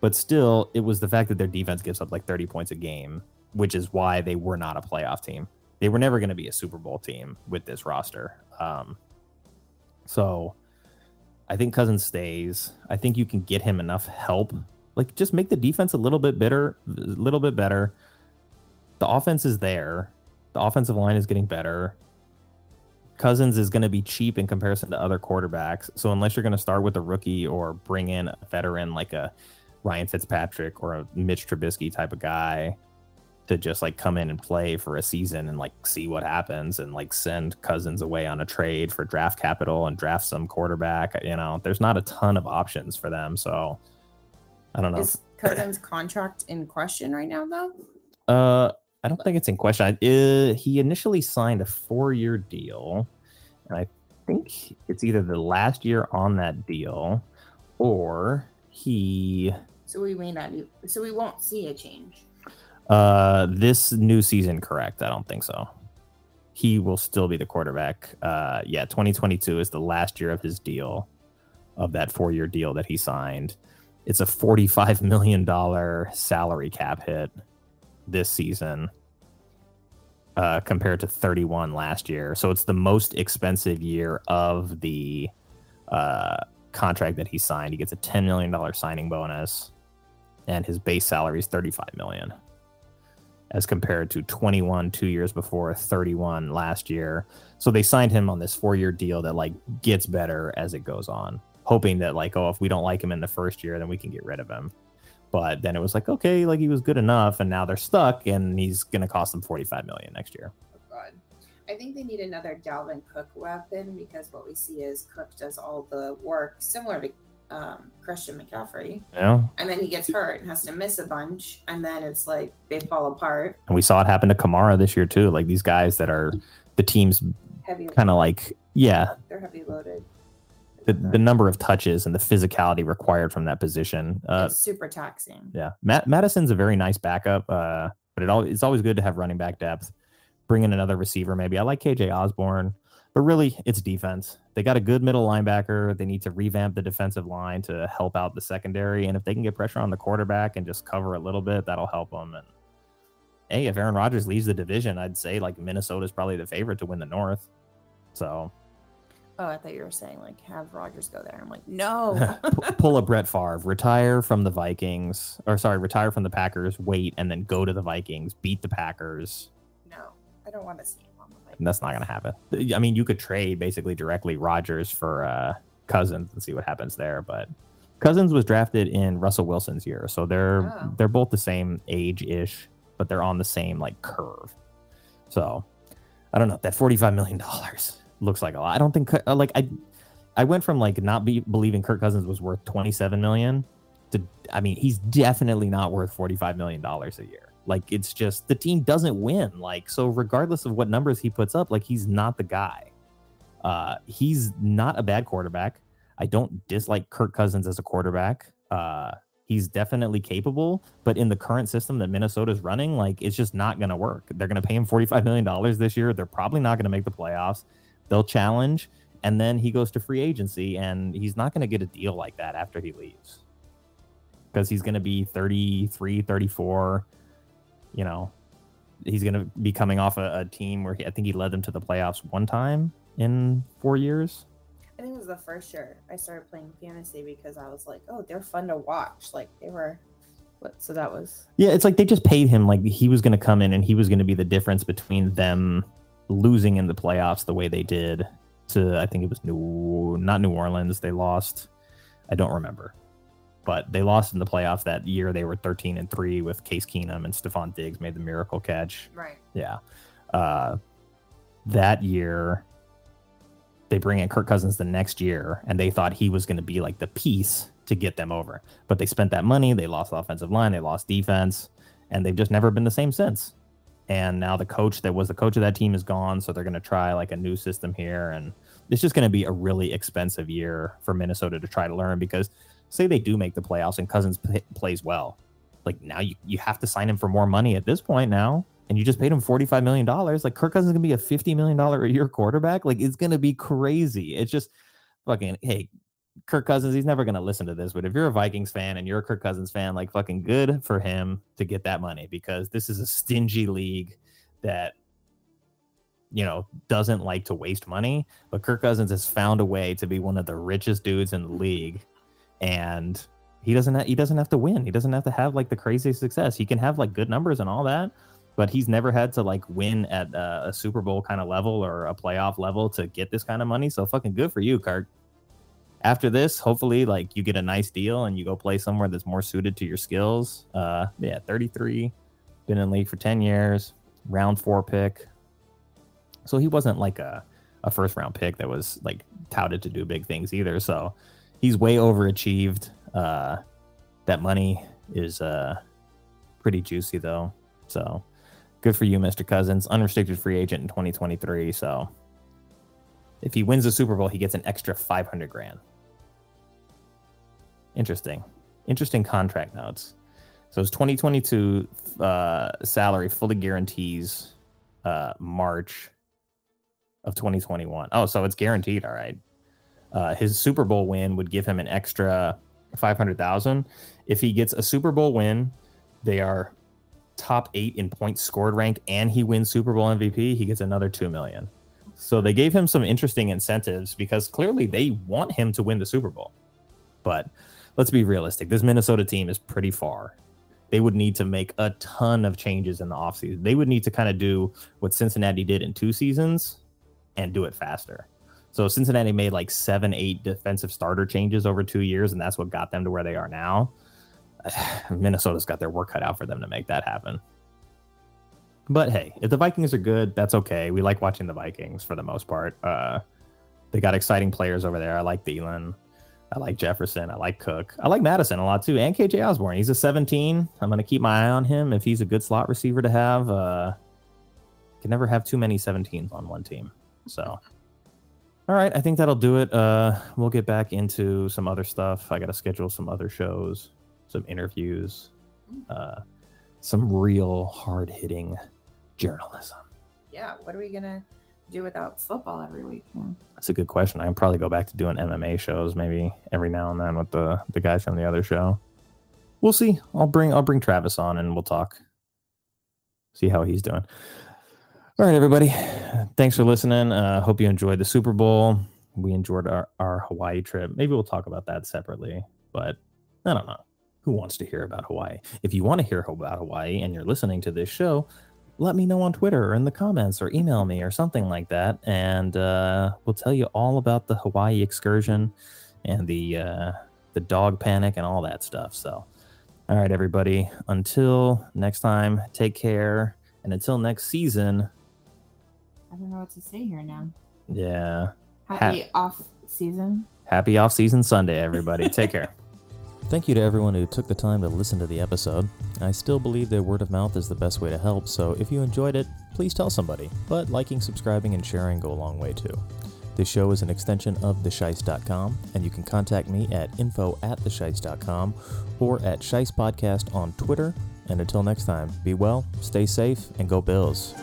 But still, it was the fact that their defense gives up like 30 points a game, which is why they were not a playoff team. They were never going to be a Super Bowl team with this roster. Um, so I think Cousins stays. I think you can get him enough help. Like just make the defense a little bit better, a little bit better. The offense is there. The offensive line is getting better. Cousins is going to be cheap in comparison to other quarterbacks. So unless you're going to start with a rookie or bring in a veteran like a Ryan Fitzpatrick or a Mitch Trubisky type of guy to just like come in and play for a season and like see what happens and like send Cousins away on a trade for draft capital and draft some quarterback, you know, there's not a ton of options for them. So I don't know. Is Cousins' contract in question right now, though? Uh, I don't think it's in question. I- Uh, he initially signed a four-year deal, and I think it's either the last year on that deal, or he So we may not. So we won't see a change. Uh this new season. Correct? I don't think so. He will still be the quarterback. Uh, yeah, 2022 is the last year of his deal, of that four-year deal that he signed. It's a 45 million dollar salary cap hit this season uh, compared to 31 last year. So it's the most expensive year of the uh, contract that he signed. He gets a 10 million dollar signing bonus, and his base salary is 35 million, as compared to 21 two years before, 31 last year. So they signed him on this four year deal that like gets better as it goes on, hoping that like oh if we don't like him in the first year then we can get rid of him. But then it was like okay like he was good enough, and now they're stuck, and he's gonna cost them 45 million next year. I think they need another Dalvin Cook weapon because what we see is Cook does all the work, similar to um, Christian McCaffrey, Yeah. and then he gets hurt and has to miss a bunch, and then it's like they fall apart. and we saw it happen to Kamara this year too. Like these guys that are the team's kind of like yeah they're heavy loaded. the, the number of touches and the physicality required from that position. Uh, it's super taxing. yeah, Matt Madison's a very nice backup, uh, but it al- it's always good to have running back depth. Bring in another receiver, maybe. I like KJ Osborn. But really, it's defense. They got a good middle linebacker. They need to revamp the defensive line to help out the secondary. And if they can get pressure on the quarterback and just cover a little bit, that'll help them. And hey, if Aaron Rodgers leaves the division, I'd say like Minnesota's probably the favorite to win the North. So Oh, I thought you were saying like have Rodgers go there. I'm like, no. pull a Brett Favre, retire from the Vikings, or sorry, retire from the Packers, wait, and then go to the Vikings, beat the Packers. no, I don't want to see And that's not going to happen. I mean, you could trade basically directly Rodgers for uh, Cousins and see what happens there, but Cousins was drafted in Russell Wilson's year, so they're Oh. they're both the same age ish, but they're on the same like curve. So I don't know. That forty five million dollars looks like a lot. I don't think uh, like I I went from like not be, believing Kirk Cousins was worth twenty seven million to I mean he's definitely not worth forty five million dollars a year. Like it's just the team doesn't win. Like so regardless of what numbers he puts up, like he's not the guy. Uh he's not a bad quarterback. I don't dislike Kirk Cousins as a quarterback. Uh he's definitely capable, but in the current system that Minnesota's running, like it's just not going to work. They're going to pay him 45 million dollars this year. They're probably not going to make the playoffs. They'll challenge and then he goes to free agency and he's not going to get a deal like that after he leaves. Cuz he's going to be 33, 34, you know. He's going to be coming off a, a team where he, I think he led them to the playoffs one time in 4 years. I think it was the first year I started playing fantasy because I was like, oh, they're fun to watch. Like they were, what? So that was Yeah, it's like they just paid him like he was going to come in and he was going to be the difference between them losing in the playoffs the way they did to I think it was New not New Orleans. They lost. I don't remember. But they lost in the playoffs that year. They were 13 and 3 with Case Keenum and Stefon Diggs made the miracle catch. right. Yeah. Uh, that year, they bring in Kirk Cousins the next year, and they thought he was going to be like the piece to get them over. But they spent that money. They lost the offensive line. They lost defense, and they've just never been the same since. And now the coach that was the coach of that team is gone, so they're going to try like a new system here, and it's just going to be a really expensive year for Minnesota to try to learn because say they do make the playoffs and Cousins p- plays well, like now you, you have to sign him for more money at this point now and you just paid him $45 million like kirk cousins is going to be a $50 million a year quarterback? Like it's going to be crazy. It's just fucking hey kirk cousins he's never going to listen to this but if you're a vikings fan and you're a kirk cousins fan like fucking good for him to get that money because this is a stingy league that you know doesn't like to waste money but kirk cousins has found a way to be one of the richest dudes in the league and he doesn't ha- he doesn't have to win. He doesn't have to have like the craziest success. He can have like good numbers and all that, but he's never had to like win at a, a Super Bowl kind of level or a playoff level to get this kind of money. So fucking good for you, Kirk. After this, hopefully, like you get a nice deal and you go play somewhere that's more suited to your skills. Uh, yeah, 33, been in league for 10 years, round four pick. So he wasn't like a, a first round pick that was like touted to do big things either. So he's way overachieved. Uh, that money is uh pretty juicy though. So good for you, Mr. Cousins. Unrestricted free agent in 2023. So if he wins the Super Bowl, he gets an extra 500 grand. Interesting. Interesting contract notes. So his 2022 uh, salary fully guarantees uh, March of 2021. Oh, so it's guaranteed. All right. Uh, his Super Bowl win would give him an extra 500,000. If he gets a Super Bowl win, they are top eight in points scored rank, and he wins Super Bowl MVP, he gets another 2 million. So they gave him some interesting incentives because clearly they want him to win the Super Bowl. But let's be realistic. This Minnesota team is pretty far. They would need to make a ton of changes in the offseason. They would need to kind of do what Cincinnati did in two seasons and do it faster. So Cincinnati made like seven, eight defensive starter changes over two years, and that's what got them to where they are now. Minnesota's got their work cut out for them to make that happen. But hey, if the Vikings are good, that's okay. We like watching the Vikings for the most part. Uh, they got exciting players over there. I like Thielen. I like Jefferson. I like Cook. I like Madison a lot too. And KJ Osborn. He's a 17. I'm going to keep my eye on him if he's a good slot receiver to have. Uh, can never have too many 17s on one team. So, all right. I think that'll do it. Uh, we'll get back into some other stuff. I got to schedule some other shows, some interviews, uh, some real hard hitting journalism. Yeah. What are we gonna do without football every week. That's a good question. I can probably go back to doing MMA shows maybe every now and then with the the guys from the other show. We'll see. I'll bring I'll bring Travis on and we'll talk. See how he's doing. All right, everybody. Thanks for listening. Uh, hope you enjoyed the Super Bowl. We enjoyed our, our Hawaii trip. Maybe we'll talk about that separately, but I don't know. Who wants to hear about Hawaii? If you want to hear about Hawaii and you're listening to this show, let me know on Twitter or in the comments or email me or something like that. And uh, we'll tell you all about the Hawaii excursion and the uh, the dog panic and all that stuff. So, all right, everybody. Until next time, take care. And until next season, I don't know what to say here now. yeah. Happy off season. Happy off season Sunday, everybody. Take care. Thank you to everyone who took the time to listen to the episode. I still believe that word of mouth is the best way to help, so if you enjoyed it, please tell somebody. But liking, subscribing, and sharing go a long way too. This show is an extension of theshice.com, and you can contact me at info at theshice.com or at Shice Podcast on Twitter. And until next time, be well, stay safe, and go Bills.